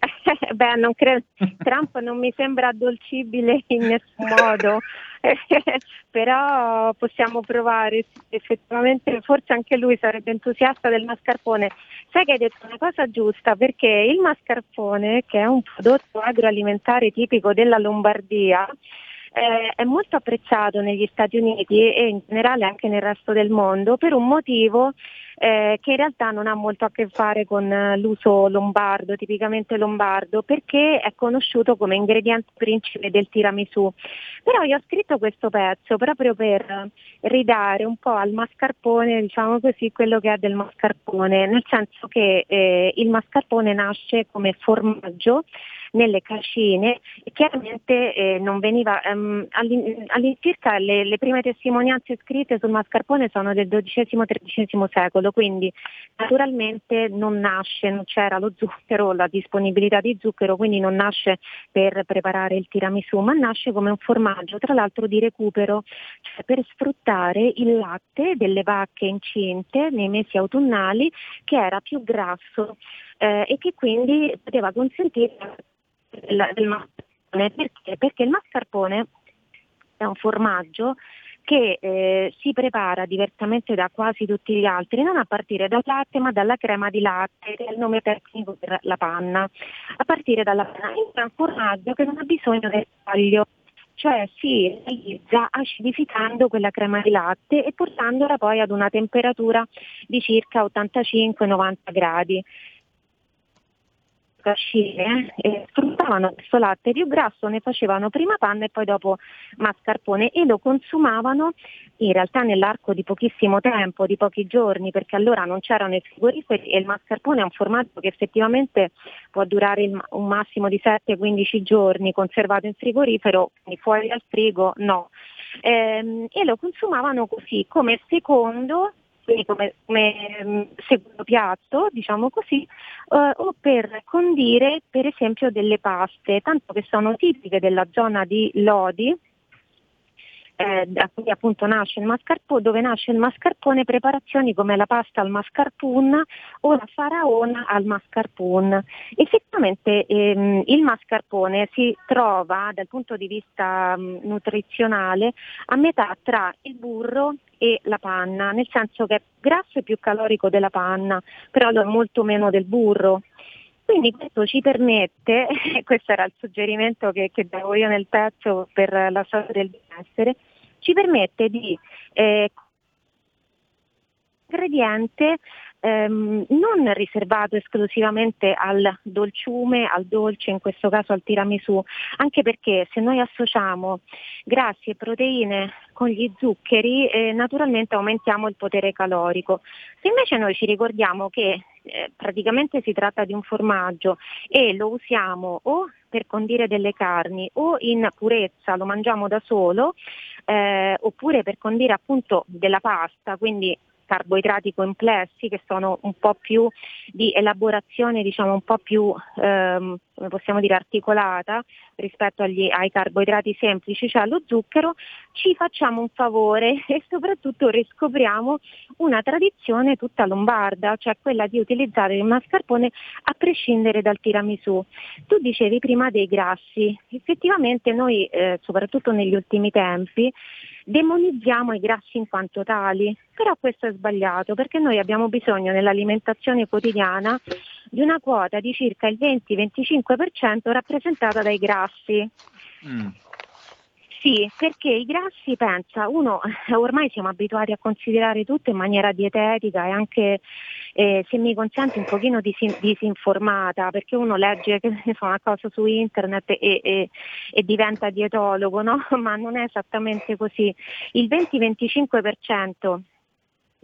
Beh, non credo. Trump non mi sembra addolcibile in nessun modo, però possiamo provare. Effettivamente, forse anche lui sarebbe entusiasta del mascarpone. Sai che hai detto una cosa giusta, perché il mascarpone, che è un prodotto agroalimentare tipico della Lombardia, eh, è molto apprezzato negli Stati Uniti e in generale anche nel resto del mondo per un motivo eh, che in realtà non ha molto a che fare con eh, l'uso lombardo, tipicamente lombardo, perché è conosciuto come ingrediente principe del tiramisù. Però io ho scritto questo pezzo proprio per ridare un po' al mascarpone, diciamo così, quello che è del mascarpone, nel senso che eh, il mascarpone nasce come formaggio nelle cascine e chiaramente eh, non veniva, ehm, all'incirca le, le, prime testimonianze scritte sul mascarpone sono del XII-XIII secolo, quindi naturalmente non nasce, non c'era lo zucchero, la disponibilità di zucchero, quindi non nasce per preparare il tiramisù, ma nasce come un formaggio, tra l'altro di recupero, cioè per sfruttare il latte delle vacche incinte nei mesi autunnali che era più grasso eh, e che quindi poteva consentire del, del mascarpone. Perché? Perché il mascarpone è un formaggio che eh, si prepara diversamente da quasi tutti gli altri, non a partire dal latte ma dalla crema di latte, che è il nome tecnico per la panna, a partire dalla panna. È un formaggio che non ha bisogno del taglio, cioè si realizza acidificando quella crema di latte e portandola poi ad una temperatura di circa 85-90 gradi cascine e sfruttavano questo latte più grasso, ne facevano prima panna e poi dopo mascarpone e lo consumavano in realtà nell'arco di pochissimo tempo, di pochi giorni, perché allora non c'erano i frigoriferi e il mascarpone è un formaggio che effettivamente può durare un massimo di 7-15 giorni conservato in frigorifero, quindi fuori dal frigo no. Ehm, e lo consumavano così come secondo quindi come, come mm, secondo piatto, diciamo così, eh, o per condire per esempio delle paste, tanto che sono tipiche della zona di Lodi, eh, da cui appunto nasce il mascarpone, dove nasce il mascarpone, preparazioni come la pasta al mascarpone o la faraona al mascarpone. Effettivamente ehm, il mascarpone si trova dal punto di vista mh, mm, nutrizionale a metà tra il burro e la panna, nel senso che è grasso e più calorico della panna, però è molto meno del burro. Quindi questo ci permette, questo era il suggerimento che, che davo io nel pezzo per la storia del benessere, ci permette di eh, ingrediente ehm, non riservato esclusivamente al dolciume, al dolce, in questo caso al tiramisù, anche perché se noi associamo grassi e proteine con gli zuccheri eh, naturalmente aumentiamo il potere calorico. Se invece noi ci ricordiamo che eh, praticamente si tratta di un formaggio e lo usiamo o per condire delle carni o in purezza lo mangiamo da solo eh, oppure per condire appunto della pasta, quindi carboidrati complessi che sono un po' più di elaborazione diciamo un po' più ehm, possiamo dire articolata rispetto agli, ai carboidrati semplici, cioè allo zucchero, ci facciamo un favore e soprattutto riscopriamo una tradizione tutta lombarda, cioè quella di utilizzare il mascarpone a prescindere dal tiramisù. Tu dicevi prima dei grassi, effettivamente noi eh, soprattutto negli ultimi tempi demonizziamo i grassi in quanto tali, però questo è sbagliato perché noi abbiamo bisogno nell'alimentazione quotidiana di una quota di circa il 20-25% rappresentata dai grassi. Mm. Sì, perché i grassi, pensa, uno ormai siamo abituati a considerare tutto in maniera dietetica e anche, eh, se mi consenti, un pochino disin- disinformata, perché uno legge che ne so, una cosa su internet e, e, e diventa dietologo, no? Ma non è esattamente così. Il 20-25%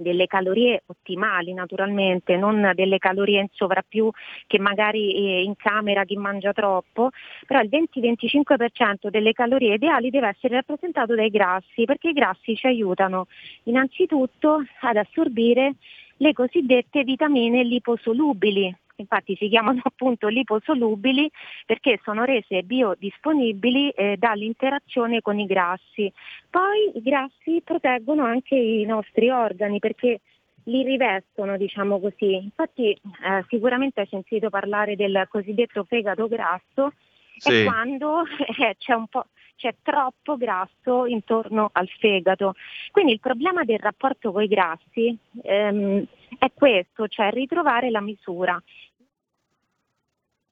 delle calorie ottimali naturalmente, non delle calorie in sovrappiù che magari eh, in camera chi mangia troppo, però il 20-25% delle calorie ideali deve essere rappresentato dai grassi perché i grassi ci aiutano innanzitutto ad assorbire le cosiddette vitamine liposolubili, infatti si chiamano appunto liposolubili perché sono rese biodisponibili eh, dall'interazione con i grassi. Poi i grassi proteggono anche i nostri organi perché li rivestono, diciamo così. Infatti eh, sicuramente hai sentito parlare del cosiddetto fegato grasso, sì. è quando eh, c'è un po' c'è troppo grasso intorno al fegato. Quindi il problema del rapporto con i grassi ehm, è questo, cioè ritrovare la misura.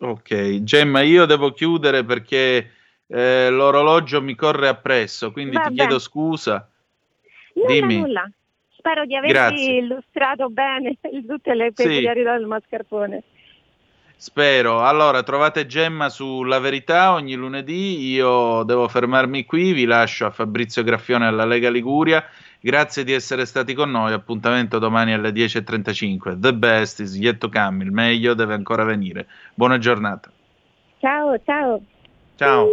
Ok, Gemma, io devo chiudere perché eh, l'orologio mi corre appresso, quindi Vabbè. ti chiedo scusa. Nulla, Dimmi. nulla. Spero di averti Grazie. illustrato bene tutte le peculiarità sì. del mascarpone. Spero. Allora, trovate Gemma sulla verità ogni lunedì. Io devo fermarmi qui. Vi lascio a Fabrizio Graffione alla Lega Liguria. Grazie di essere stati con noi. Appuntamento domani alle 10.35. The best is yet to come. Il meglio deve ancora venire. Buona giornata. Ciao, ciao. Ciao.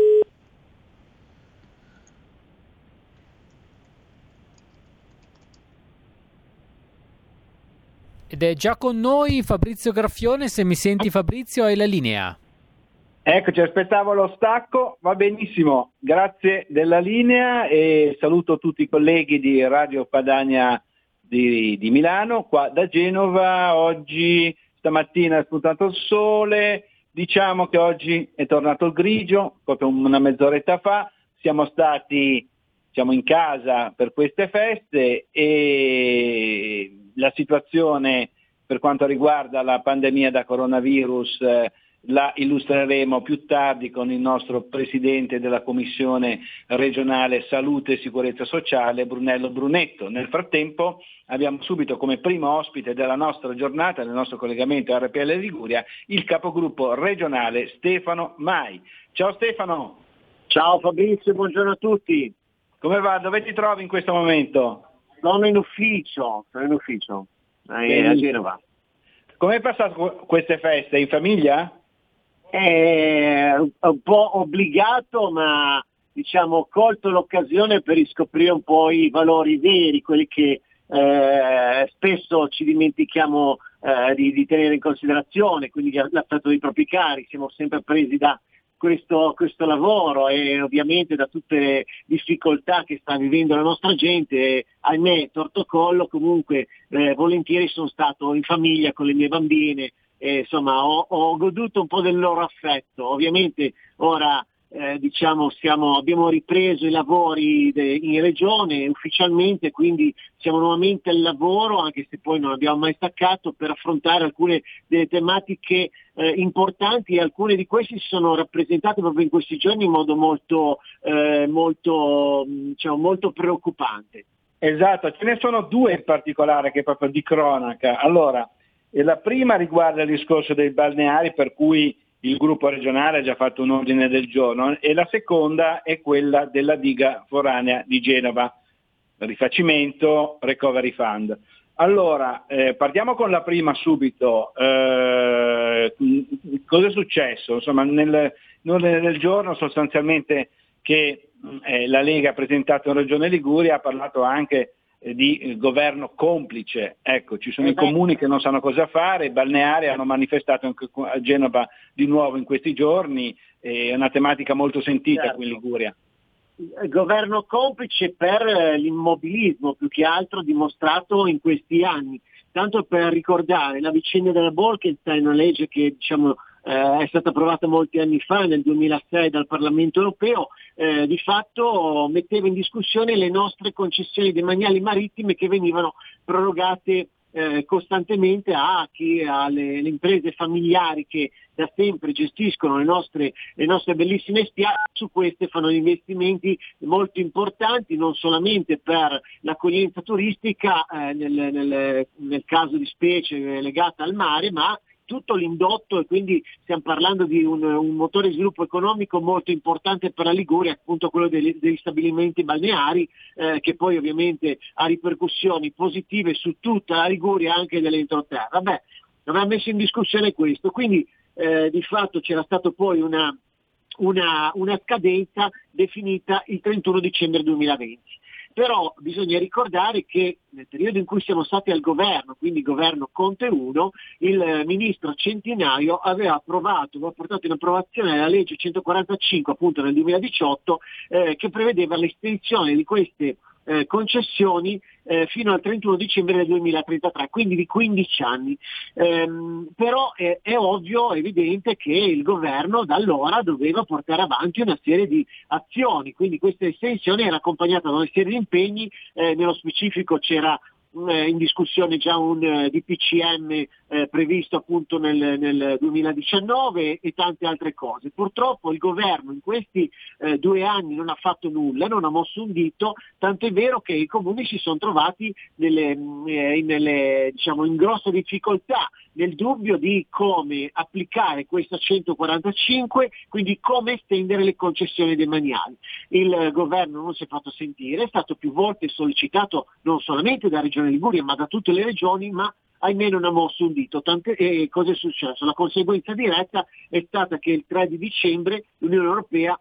Ed è già con noi Fabrizio Graffione. Se mi senti, Fabrizio, hai la linea. Eccoci, aspettavo lo stacco, va benissimo, grazie della linea e saluto tutti i colleghi di Radio Padania di, di Milano, qua da Genova, oggi stamattina è spuntato il sole, diciamo che oggi è tornato il grigio, proprio una mezz'oretta fa, siamo stati siamo in casa per queste feste e la situazione per quanto riguarda la pandemia da coronavirus eh, la illustreremo più tardi con il nostro Presidente della Commissione regionale Salute e Sicurezza Sociale, Brunello Brunetto. Nel frattempo abbiamo subito come primo ospite della nostra giornata, nel nostro collegamento RPL Liguria, il capogruppo regionale Stefano Mai. Ciao Stefano! Ciao Fabrizio, buongiorno a tutti! Come va? Dove ti trovi in questo momento? Sono in ufficio, sono in ufficio, eh, a Genova. Come hai passato queste feste? In famiglia? È un po' obbligato, ma diciamo ho colto l'occasione per riscoprire un po' i valori veri, quelli che eh, spesso ci dimentichiamo eh, di, di, tenere in considerazione, quindi l'aspetto dei propri cari, siamo sempre presi da questo, questo, lavoro e ovviamente da tutte le difficoltà che sta vivendo la nostra gente, ahimè, torto collo, comunque eh, volentieri sono stato in famiglia con le mie bambine, e, insomma ho, ho goduto un po' del loro affetto, ovviamente ora eh, diciamo, siamo, abbiamo ripreso i lavori de, in regione ufficialmente, quindi siamo nuovamente al lavoro, anche se poi non abbiamo mai staccato, per affrontare alcune delle tematiche eh, importanti e alcune di queste si sono rappresentate proprio in questi giorni in modo molto, eh, molto, diciamo, molto preoccupante. Esatto, ce ne sono due in particolare che proprio di cronaca. Allora, la prima riguarda il discorso dei balneari per cui il gruppo regionale ha già fatto un ordine del giorno e la seconda è quella della diga foranea di Genova, rifacimento Recovery Fund. Allora, eh, partiamo con la prima subito. Eh, cosa è successo? Insomma, nel, nell'ordine del giorno sostanzialmente che eh, la Lega ha presentato in Regione Liguria ha parlato anche di eh, governo complice. Ecco, ci sono i comuni che non sanno cosa fare, i balneari hanno manifestato anche a Genova di nuovo in questi giorni, è una tematica molto sentita certo. qui in Liguria. Il governo complice per eh, l'immobilismo più che altro dimostrato in questi anni. Tanto per ricordare la vicenda della Bolkenstein, una legge che diciamo, eh, è stata approvata molti anni fa, nel 2006 dal Parlamento europeo, eh, di fatto metteva in discussione le nostre concessioni demaniali marittime che venivano prorogate eh, costantemente a chi, alle imprese familiari che da sempre gestiscono le nostre, le nostre bellissime spiagge, su queste fanno investimenti molto importanti non solamente per l'accoglienza turistica eh, nel, nel, nel, caso di specie legata al mare, ma tutto l'indotto e quindi stiamo parlando di un, un, motore di sviluppo economico molto importante per la Liguria, appunto quello degli, degli stabilimenti balneari, eh, che poi ovviamente ha ripercussioni positive su tutta la Liguria anche dell'entroterra. Vabbè, non ha messo in discussione questo, quindi eh, di fatto c'era stata poi una, una, una scadenza definita il 31 dicembre 2020 però bisogna ricordare che nel periodo in cui siamo stati al governo, quindi governo Conte 1, il ministro Centinaio aveva approvato, aveva portato in approvazione la legge 145 appunto nel 2018 eh, che prevedeva l'estensione di queste eh, concessioni eh, fino al 31 dicembre del 2033, quindi di 15 anni. Ehm, però è, è, ovvio, è evidente che il governo da allora doveva portare avanti una serie di azioni, quindi questa estensione era accompagnata da una serie di impegni, eh, nello specifico c'era eh, in discussione già un eh, DPCM eh, previsto appunto nel, nel, 2019 e tante altre cose. Purtroppo il governo in questi eh, due anni non ha fatto nulla, non ha mosso un dito, tanto è vero che i comuni si sono trovati nelle, eh, nelle, diciamo, in grossa difficoltà nel dubbio di come applicare questa 145, quindi come estendere le concessioni demaniali. Il governo non si è fatto sentire, è stato più volte sollecitato non solamente da Regione Liguria ma da tutte le regioni, ma ahimè non ha mosso un dito. Tante, e cosa è successo? La conseguenza diretta è stata che il 3 di dicembre l'Unione Europea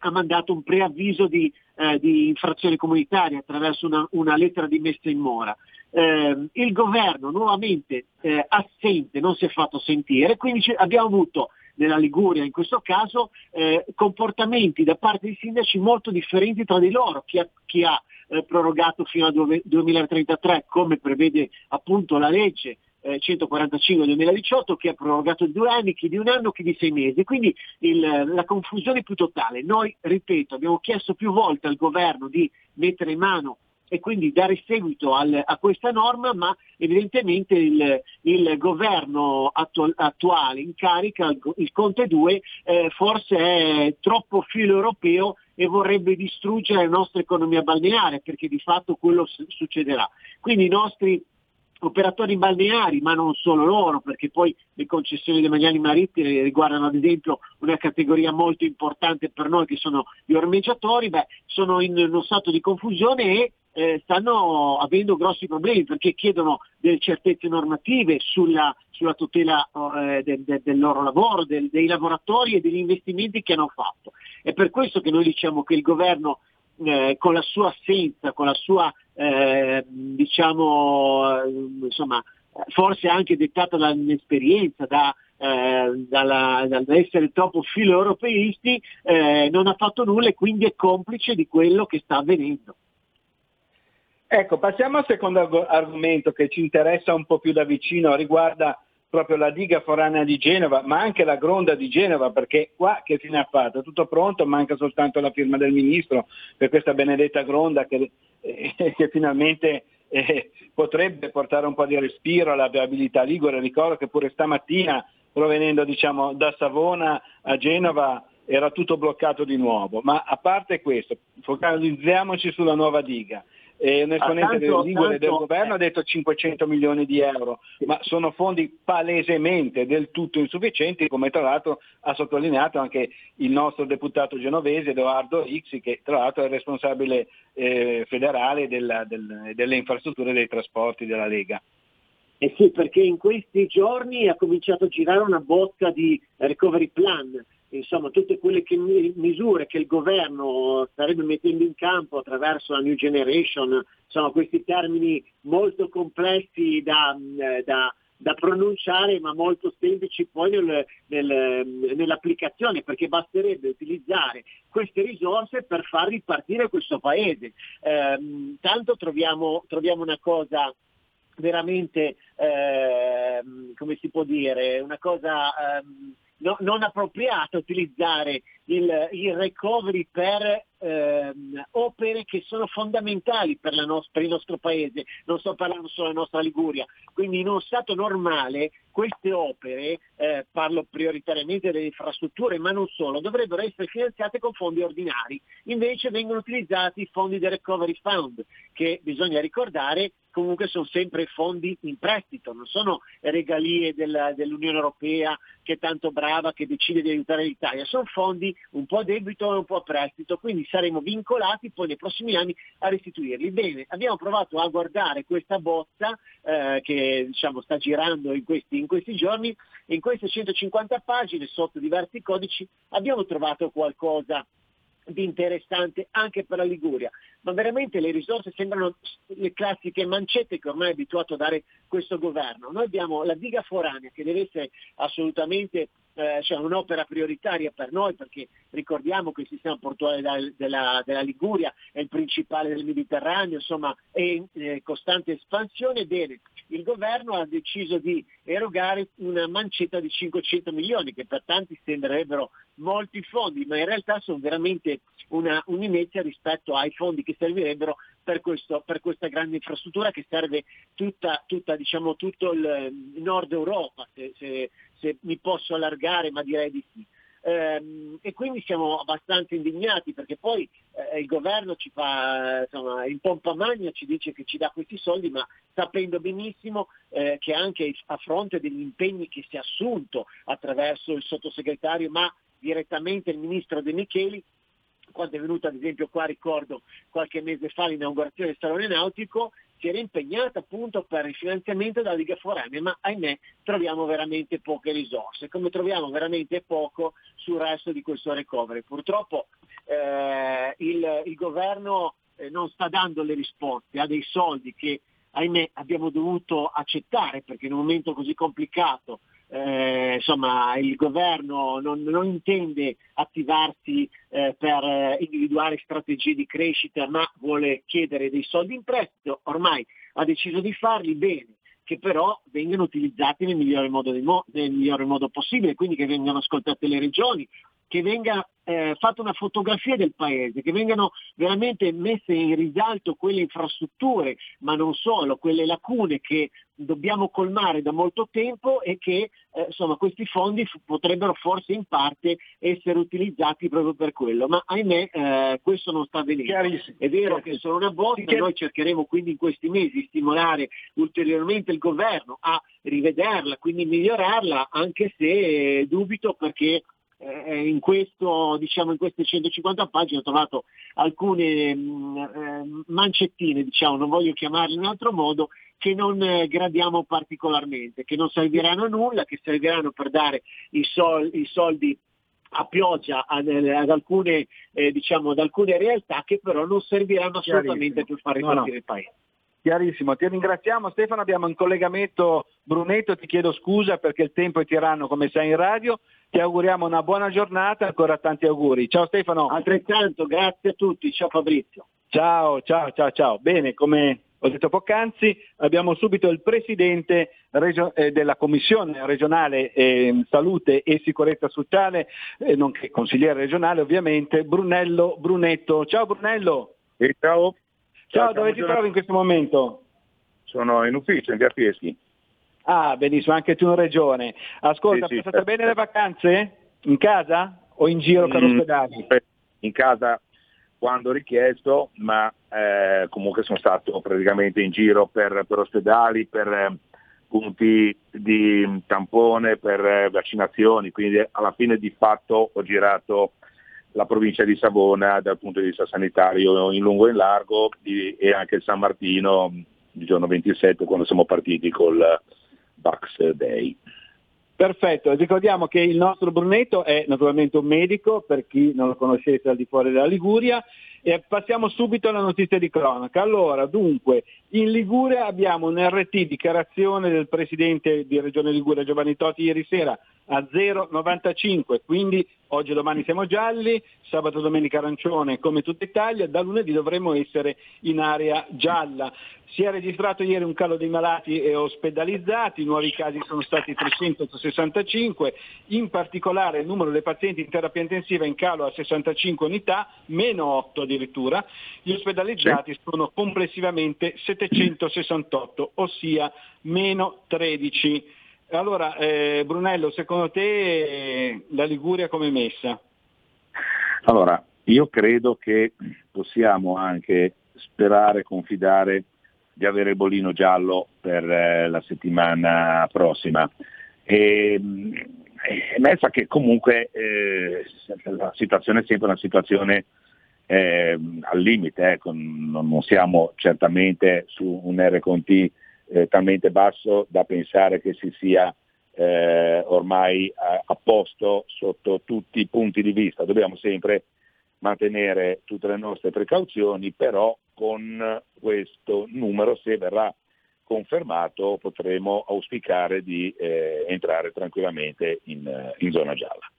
ha mandato un preavviso di, eh, di infrazione comunitaria attraverso una, una, lettera di messa in mora. Eh, il governo nuovamente eh, assente non si è fatto sentire, quindi abbiamo avuto nella Liguria in questo caso eh, comportamenti da parte dei sindaci molto differenti tra di loro, chi ha, chi ha eh, prorogato fino al 2033 come prevede appunto la legge 145 2018 che ha prorogato di due anni, chi di un anno, chi di sei mesi. Quindi il, la confusione più totale. Noi, ripeto, abbiamo chiesto più volte al governo di mettere in mano e quindi dare seguito al, a questa norma, ma evidentemente il, il governo attu- attuale in carica, il, Conte 2, eh, forse è troppo filo europeo e vorrebbe distruggere la nostra economia balneare, perché di fatto quello s- succederà. Quindi i nostri operatori balneari, ma non solo loro, perché poi le concessioni demaniali marittime riguardano ad esempio una categoria molto importante per noi che sono gli ormeggiatori, beh, sono in uno stato di confusione e eh, stanno avendo grossi problemi perché chiedono delle certezze normative sulla, sulla tutela eh, del, del, del, loro lavoro, del, dei lavoratori e degli investimenti che hanno fatto. È per questo che noi diciamo che il governo eh, con la sua assenza, con la sua eh, diciamo eh, insomma forse anche dettata dall'inesperienza, da, eh, dall'essere troppo filo-europeisti, eh, non ha fatto nulla e quindi è complice di quello che sta avvenendo. Ecco, passiamo al secondo argomento che ci interessa un po' più da vicino, riguarda proprio la diga foranea di Genova, ma anche la gronda di Genova, perché qua che fine ha fatto? Tutto pronto, manca soltanto la firma del ministro per questa benedetta gronda che, eh, che finalmente eh, potrebbe portare un po' di respiro alla viabilità ligure. Ricordo che pure stamattina, provenendo diciamo, da Savona a Genova, era tutto bloccato di nuovo. Ma a parte questo, focalizziamoci sulla nuova diga. Eh, un esponente ah, tanto, del Ligure del governo ha detto 500 milioni di euro, ma sono fondi palesemente del tutto insufficienti, come tra l'altro ha sottolineato anche il nostro deputato genovese Edoardo Rixi, che tra l'altro è il responsabile eh, federale della, del, delle infrastrutture e dei trasporti della Lega. Eh sì, perché in questi giorni ha cominciato a girare una bozza di recovery plan insomma tutte quelle che, misure che il governo starebbe mettendo in campo attraverso la New Generation, sono questi termini molto complessi da, eh, da, da pronunciare ma molto semplici poi nel, nel, nell'applicazione perché basterebbe utilizzare queste risorse per far ripartire questo paese. Eh, tanto troviamo, troviamo una cosa veramente, eh, come si può dire, una cosa... Eh, no, non appropriato utilizzare il, il recovery per ehm, opere che sono fondamentali per, no- per, il nostro paese, non sto parlando solo della nostra Liguria, quindi in uno stato normale queste opere, eh, parlo prioritariamente delle infrastrutture, ma non solo, dovrebbero essere finanziate con fondi ordinari, invece vengono utilizzati i fondi del Recovery Fund, che bisogna ricordare comunque sono sempre fondi in prestito, non sono regalie della, dell'Unione Europea che è tanto brava che decide di aiutare l'Italia, sono fondi un po' a debito e un po' a prestito, quindi saremo vincolati poi nei prossimi anni a restituirli. Bene, abbiamo provato a guardare questa bozza eh, che diciamo, sta girando in questi, in questi giorni, in queste 150 pagine sotto diversi codici abbiamo trovato qualcosa di interessante anche per la Liguria, ma veramente le risorse sembrano le classiche mancette che ormai è abituato a dare questo governo. Noi abbiamo la diga foranea che deve essere assolutamente eh, cioè un'opera prioritaria per noi perché ricordiamo che il sistema portuale della, della, Liguria è il principale del Mediterraneo, insomma è in eh, costante espansione. Bene, il governo ha deciso di erogare una mancetta di 500 milioni che per tanti sembrerebbero molti fondi, ma in realtà sono veramente una, un'inezia rispetto ai fondi che servirebbero per, questo, per, questa grande infrastruttura che serve tutta, tutta, diciamo, tutto il nord Europa, se, se, se mi posso allargare, ma direi di sì. Ehm, e quindi siamo abbastanza indignati perché poi eh, il governo ci fa insomma, in pompa magna, ci dice che ci dà questi soldi, ma sapendo benissimo eh, che anche a fronte degli impegni che si è assunto attraverso il sottosegretario, ma direttamente il ministro De Micheli, quando è venuto ad esempio qua ricordo qualche mese fa l'inaugurazione del Salone Nautico, si era impegnata appunto per il finanziamento della Liga Foranea, ma ahimè troviamo veramente poche risorse, come troviamo veramente poco sul resto di questo recovery. Purtroppo eh, il, il, governo eh, non sta dando le risposte, ha dei soldi che ahimè abbiamo dovuto accettare perché in un momento così complicato eh, insomma, il governo non, non intende attivarsi eh, per eh, individuare strategie di crescita, ma vuole chiedere dei soldi in prestito, ormai ha deciso di farli bene che però vengano utilizzati nel migliore modo, mo- nel migliore modo possibile, quindi che vengano ascoltate le regioni, che venga eh, fatta una fotografia del paese, che vengano veramente messe in risalto quelle infrastrutture, ma non solo, quelle lacune che dobbiamo colmare da molto tempo e che eh, insomma, questi fondi f- potrebbero forse in parte essere utilizzati proprio per quello, ma ahimè eh, questo non sta avvenendo. È vero che sono una botta, noi cercheremo quindi in questi mesi di stimolare ulteriormente il governo a rivederla, quindi migliorarla, anche se dubito perché eh, in, questo, diciamo, in queste 150 pagine ho trovato alcune mh, mm, eh, mancettine, diciamo, non voglio chiamarle in un altro modo, che non eh, gradiamo particolarmente, che non serviranno a nulla, che serviranno per dare i, sol- i soldi a pioggia ad, ad, alcune, eh, diciamo, ad alcune realtà che però non serviranno assolutamente per far ripartire no, no. il paese. Chiarissimo, ti ringraziamo Stefano, abbiamo in collegamento Brunetto, ti chiedo scusa perché il tempo è tiranno come sai in radio, ti auguriamo una buona giornata, ancora tanti auguri. Ciao Stefano. Altrettanto, grazie a tutti, ciao Fabrizio. Ciao, ciao, ciao, ciao. Bene, come ho detto poc'anzi, abbiamo subito il Presidente regio- eh, della Commissione regionale eh, Salute e Sicurezza Sociale, eh, nonché consigliere regionale ovviamente, Brunello Brunetto. Ciao Brunello. E ciao. Ciao, dove ti trovi in questo momento? Sono in ufficio, in via Fieschi. Ah, benissimo, anche tu in regione. Ascolta, sì, sì, passate bene le vacanze? In casa o in giro per mm, ospedali? In casa quando richiesto, ma eh, comunque sono stato praticamente in giro per, per ospedali, per eh, punti di tampone, per eh, vaccinazioni, quindi alla fine di fatto ho girato la provincia di Savona dal punto di vista sanitario in lungo e in largo e anche il San Martino il giorno 27 quando siamo partiti col Bucks Day. Perfetto, ricordiamo che il nostro Brunetto è naturalmente un medico, per chi non lo conoscesse al di fuori della Liguria, e passiamo subito alla notizia di cronaca. Allora, dunque, in Liguria abbiamo un RT dichiarazione del Presidente di Regione Liguria Giovanni Totti ieri sera a 0,95, quindi oggi e domani siamo gialli, sabato e domenica arancione come tutta Italia, da lunedì dovremo essere in area gialla. Si è registrato ieri un calo dei malati e ospedalizzati, i nuovi casi sono stati 365, in particolare il numero dei pazienti in terapia intensiva è in calo a 65 unità, meno 8 addirittura, gli ospedalizzati sono complessivamente 768, ossia meno 13. Allora, eh, Brunello, secondo te la Liguria come messa? Allora, io credo che possiamo anche sperare, confidare di avere il bolino giallo per eh, la settimana prossima. E, è messa che comunque eh, la situazione è sempre una situazione eh, al limite, ecco, non, non, siamo certamente su un R Conti eh, talmente basso da pensare che si sia eh, ormai a, a, posto sotto tutti i punti di vista. Dobbiamo sempre mantenere tutte le nostre precauzioni, però con questo numero, se verrà confermato, potremo auspicare di eh, entrare tranquillamente in, in, zona gialla.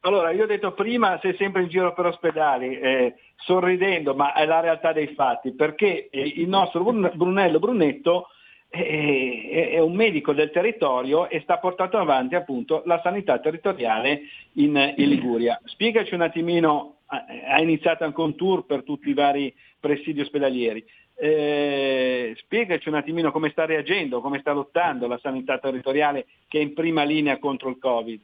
Allora, io ho detto prima, sei sempre in giro per ospedali, eh, sorridendo, ma è la realtà dei fatti, perché eh, il nostro Brunello Brunetto è, un medico del territorio e sta portando avanti appunto la sanità territoriale in, in Liguria. Spiegaci un attimino, ha iniziato anche un tour per tutti i vari presidi ospedalieri, eh, spiegaci un attimino come sta reagendo, come sta lottando la sanità territoriale che è in prima linea contro il Covid.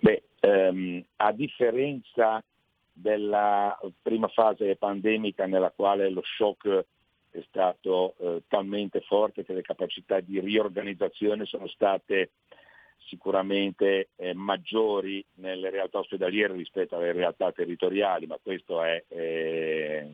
Beh, ehm, a differenza della prima fase pandemica nella quale lo shock è stato eh, talmente forte che le capacità di riorganizzazione sono state sicuramente eh, maggiori nelle realtà ospedaliere rispetto alle realtà territoriali, ma questo è eh,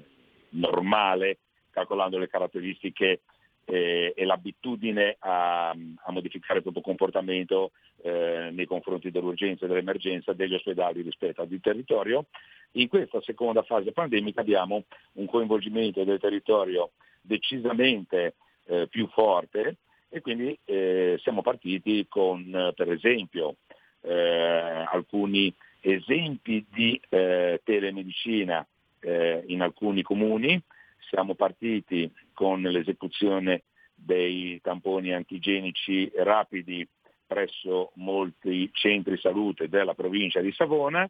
normale calcolando le caratteristiche eh, e l'abitudine a, a, modificare il proprio comportamento eh, nei confronti dell'urgenza e dell'emergenza degli ospedali rispetto al territorio. In questa seconda fase pandemica abbiamo un coinvolgimento del territorio decisamente eh, più forte e quindi eh, siamo partiti con per esempio eh, alcuni esempi di eh, telemedicina eh, in alcuni comuni, siamo partiti con l'esecuzione dei tamponi antigenici rapidi presso molti centri salute della provincia di Savona,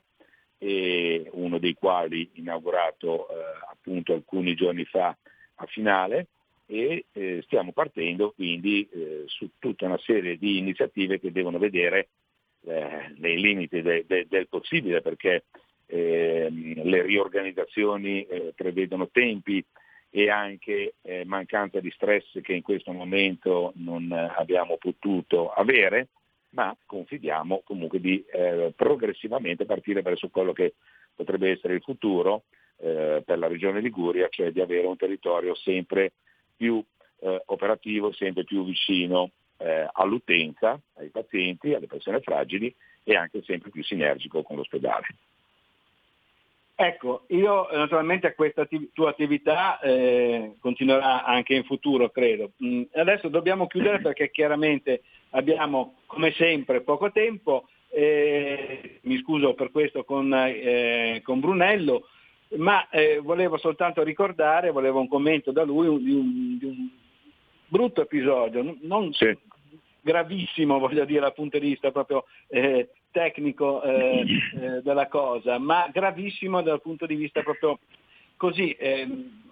uno dei quali inaugurato eh, appunto alcuni giorni fa a finale e eh, stiamo partendo quindi eh, su tutta una serie di iniziative che devono vedere eh, nei limiti de, de, del possibile perché ehm, le riorganizzazioni eh, prevedono tempi e anche eh, mancanza di stress che in questo momento non abbiamo potuto avere, ma confidiamo comunque di eh, progressivamente partire verso quello che potrebbe essere il futuro eh, per la regione Liguria, cioè di avere un territorio sempre più eh, operativo, sempre più vicino eh, all'utenza, ai pazienti, alle persone fragili e anche sempre più sinergico con l'ospedale. Ecco, io naturalmente questa attiv- tua attività eh, continuerà anche in futuro, credo. Mm, adesso dobbiamo chiudere perché chiaramente abbiamo, come sempre, poco tempo. Eh, mi scuso per questo con, eh, con Brunello, ma eh, volevo soltanto ricordare, volevo un commento da lui di un, di un brutto episodio, non sì. Gravissimo voglio dire dal punto di vista proprio eh, tecnico eh, eh, della cosa, ma gravissimo dal punto di vista proprio così ehm,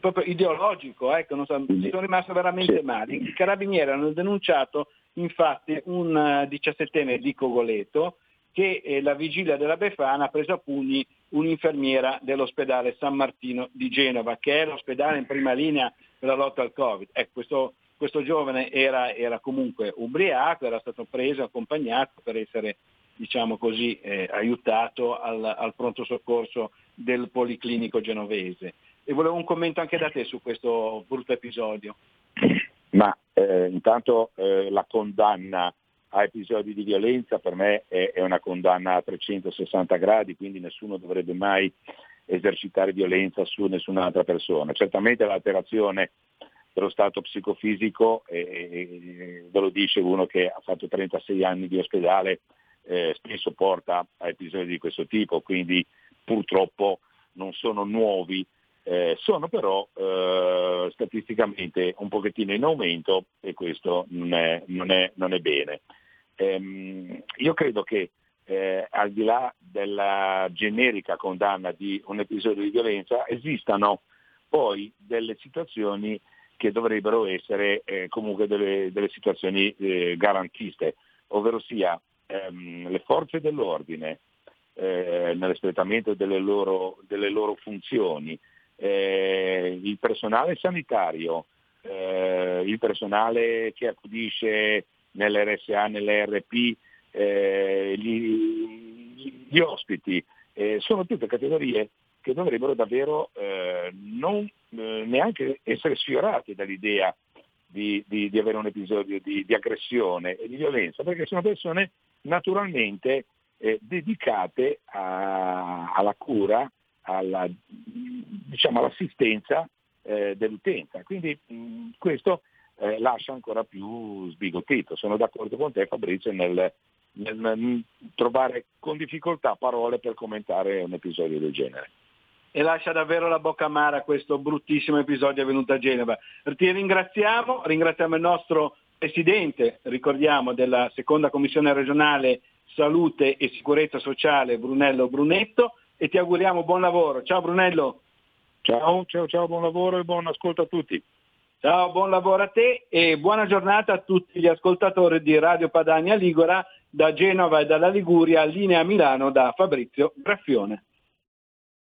proprio ideologico, ecco, non so, sono rimasto veramente male. I carabinieri hanno denunciato infatti un 17enne di Cogoleto che eh, la vigilia della Befana ha preso a pugni un'infermiera dell'ospedale San Martino di Genova, che è l'ospedale in prima linea per la lotta al Covid. Ecco, questo questo giovane era, era, comunque ubriaco, era stato preso, accompagnato per essere diciamo così, eh, aiutato al, al, pronto soccorso del Policlinico genovese. E volevo un commento anche da te su questo brutto episodio. Ma eh, intanto eh, la condanna a episodi di violenza per me è, è, una condanna a 360 gradi, quindi nessuno dovrebbe mai esercitare violenza su nessun'altra persona. Certamente l'alterazione dello stato psicofisico, e, ve lo dice uno che ha fatto 36 anni di ospedale, eh, spesso porta a episodi di questo tipo, quindi purtroppo non sono nuovi, eh, sono però eh, statisticamente un pochettino in aumento e questo non è, non è, non è bene. Ehm, io credo che eh, al di là della generica condanna di un episodio di violenza esistano poi delle situazioni che dovrebbero essere eh, comunque delle, delle situazioni eh, garantiste, ovvero sia ehm, le forze dell'ordine eh, nell'espletamento delle loro, delle loro funzioni, eh, il personale sanitario, eh, il personale che accudisce nell'RSA, nell'ERP, eh, gli, gli, ospiti, sono tutte categorie che dovrebbero davvero eh, non eh, neanche essere sfiorati dall'idea di, di, di avere un episodio di, di, aggressione e di violenza, perché sono persone naturalmente eh, dedicate a, alla cura, alla, diciamo, all'assistenza eh, dell'utenza. Quindi mh, questo eh, lascia ancora più sbigottito. Sono d'accordo con te Fabrizio nel, nel, nel trovare con difficoltà parole per commentare un episodio del genere e lascia davvero la bocca amara questo bruttissimo episodio avvenuto a Genova. Ti ringraziamo, ringraziamo il nostro Presidente, ricordiamo, della seconda Commissione regionale Salute e Sicurezza Sociale, Brunello Brunetto, e ti auguriamo buon lavoro. Ciao Brunello. Ciao, ciao, ciao, buon lavoro e buon ascolto a tutti. Ciao, buon lavoro a te e buona giornata a tutti gli ascoltatori di Radio Padania Ligura da Genova e dalla Liguria, linea Milano da Fabrizio Graffione.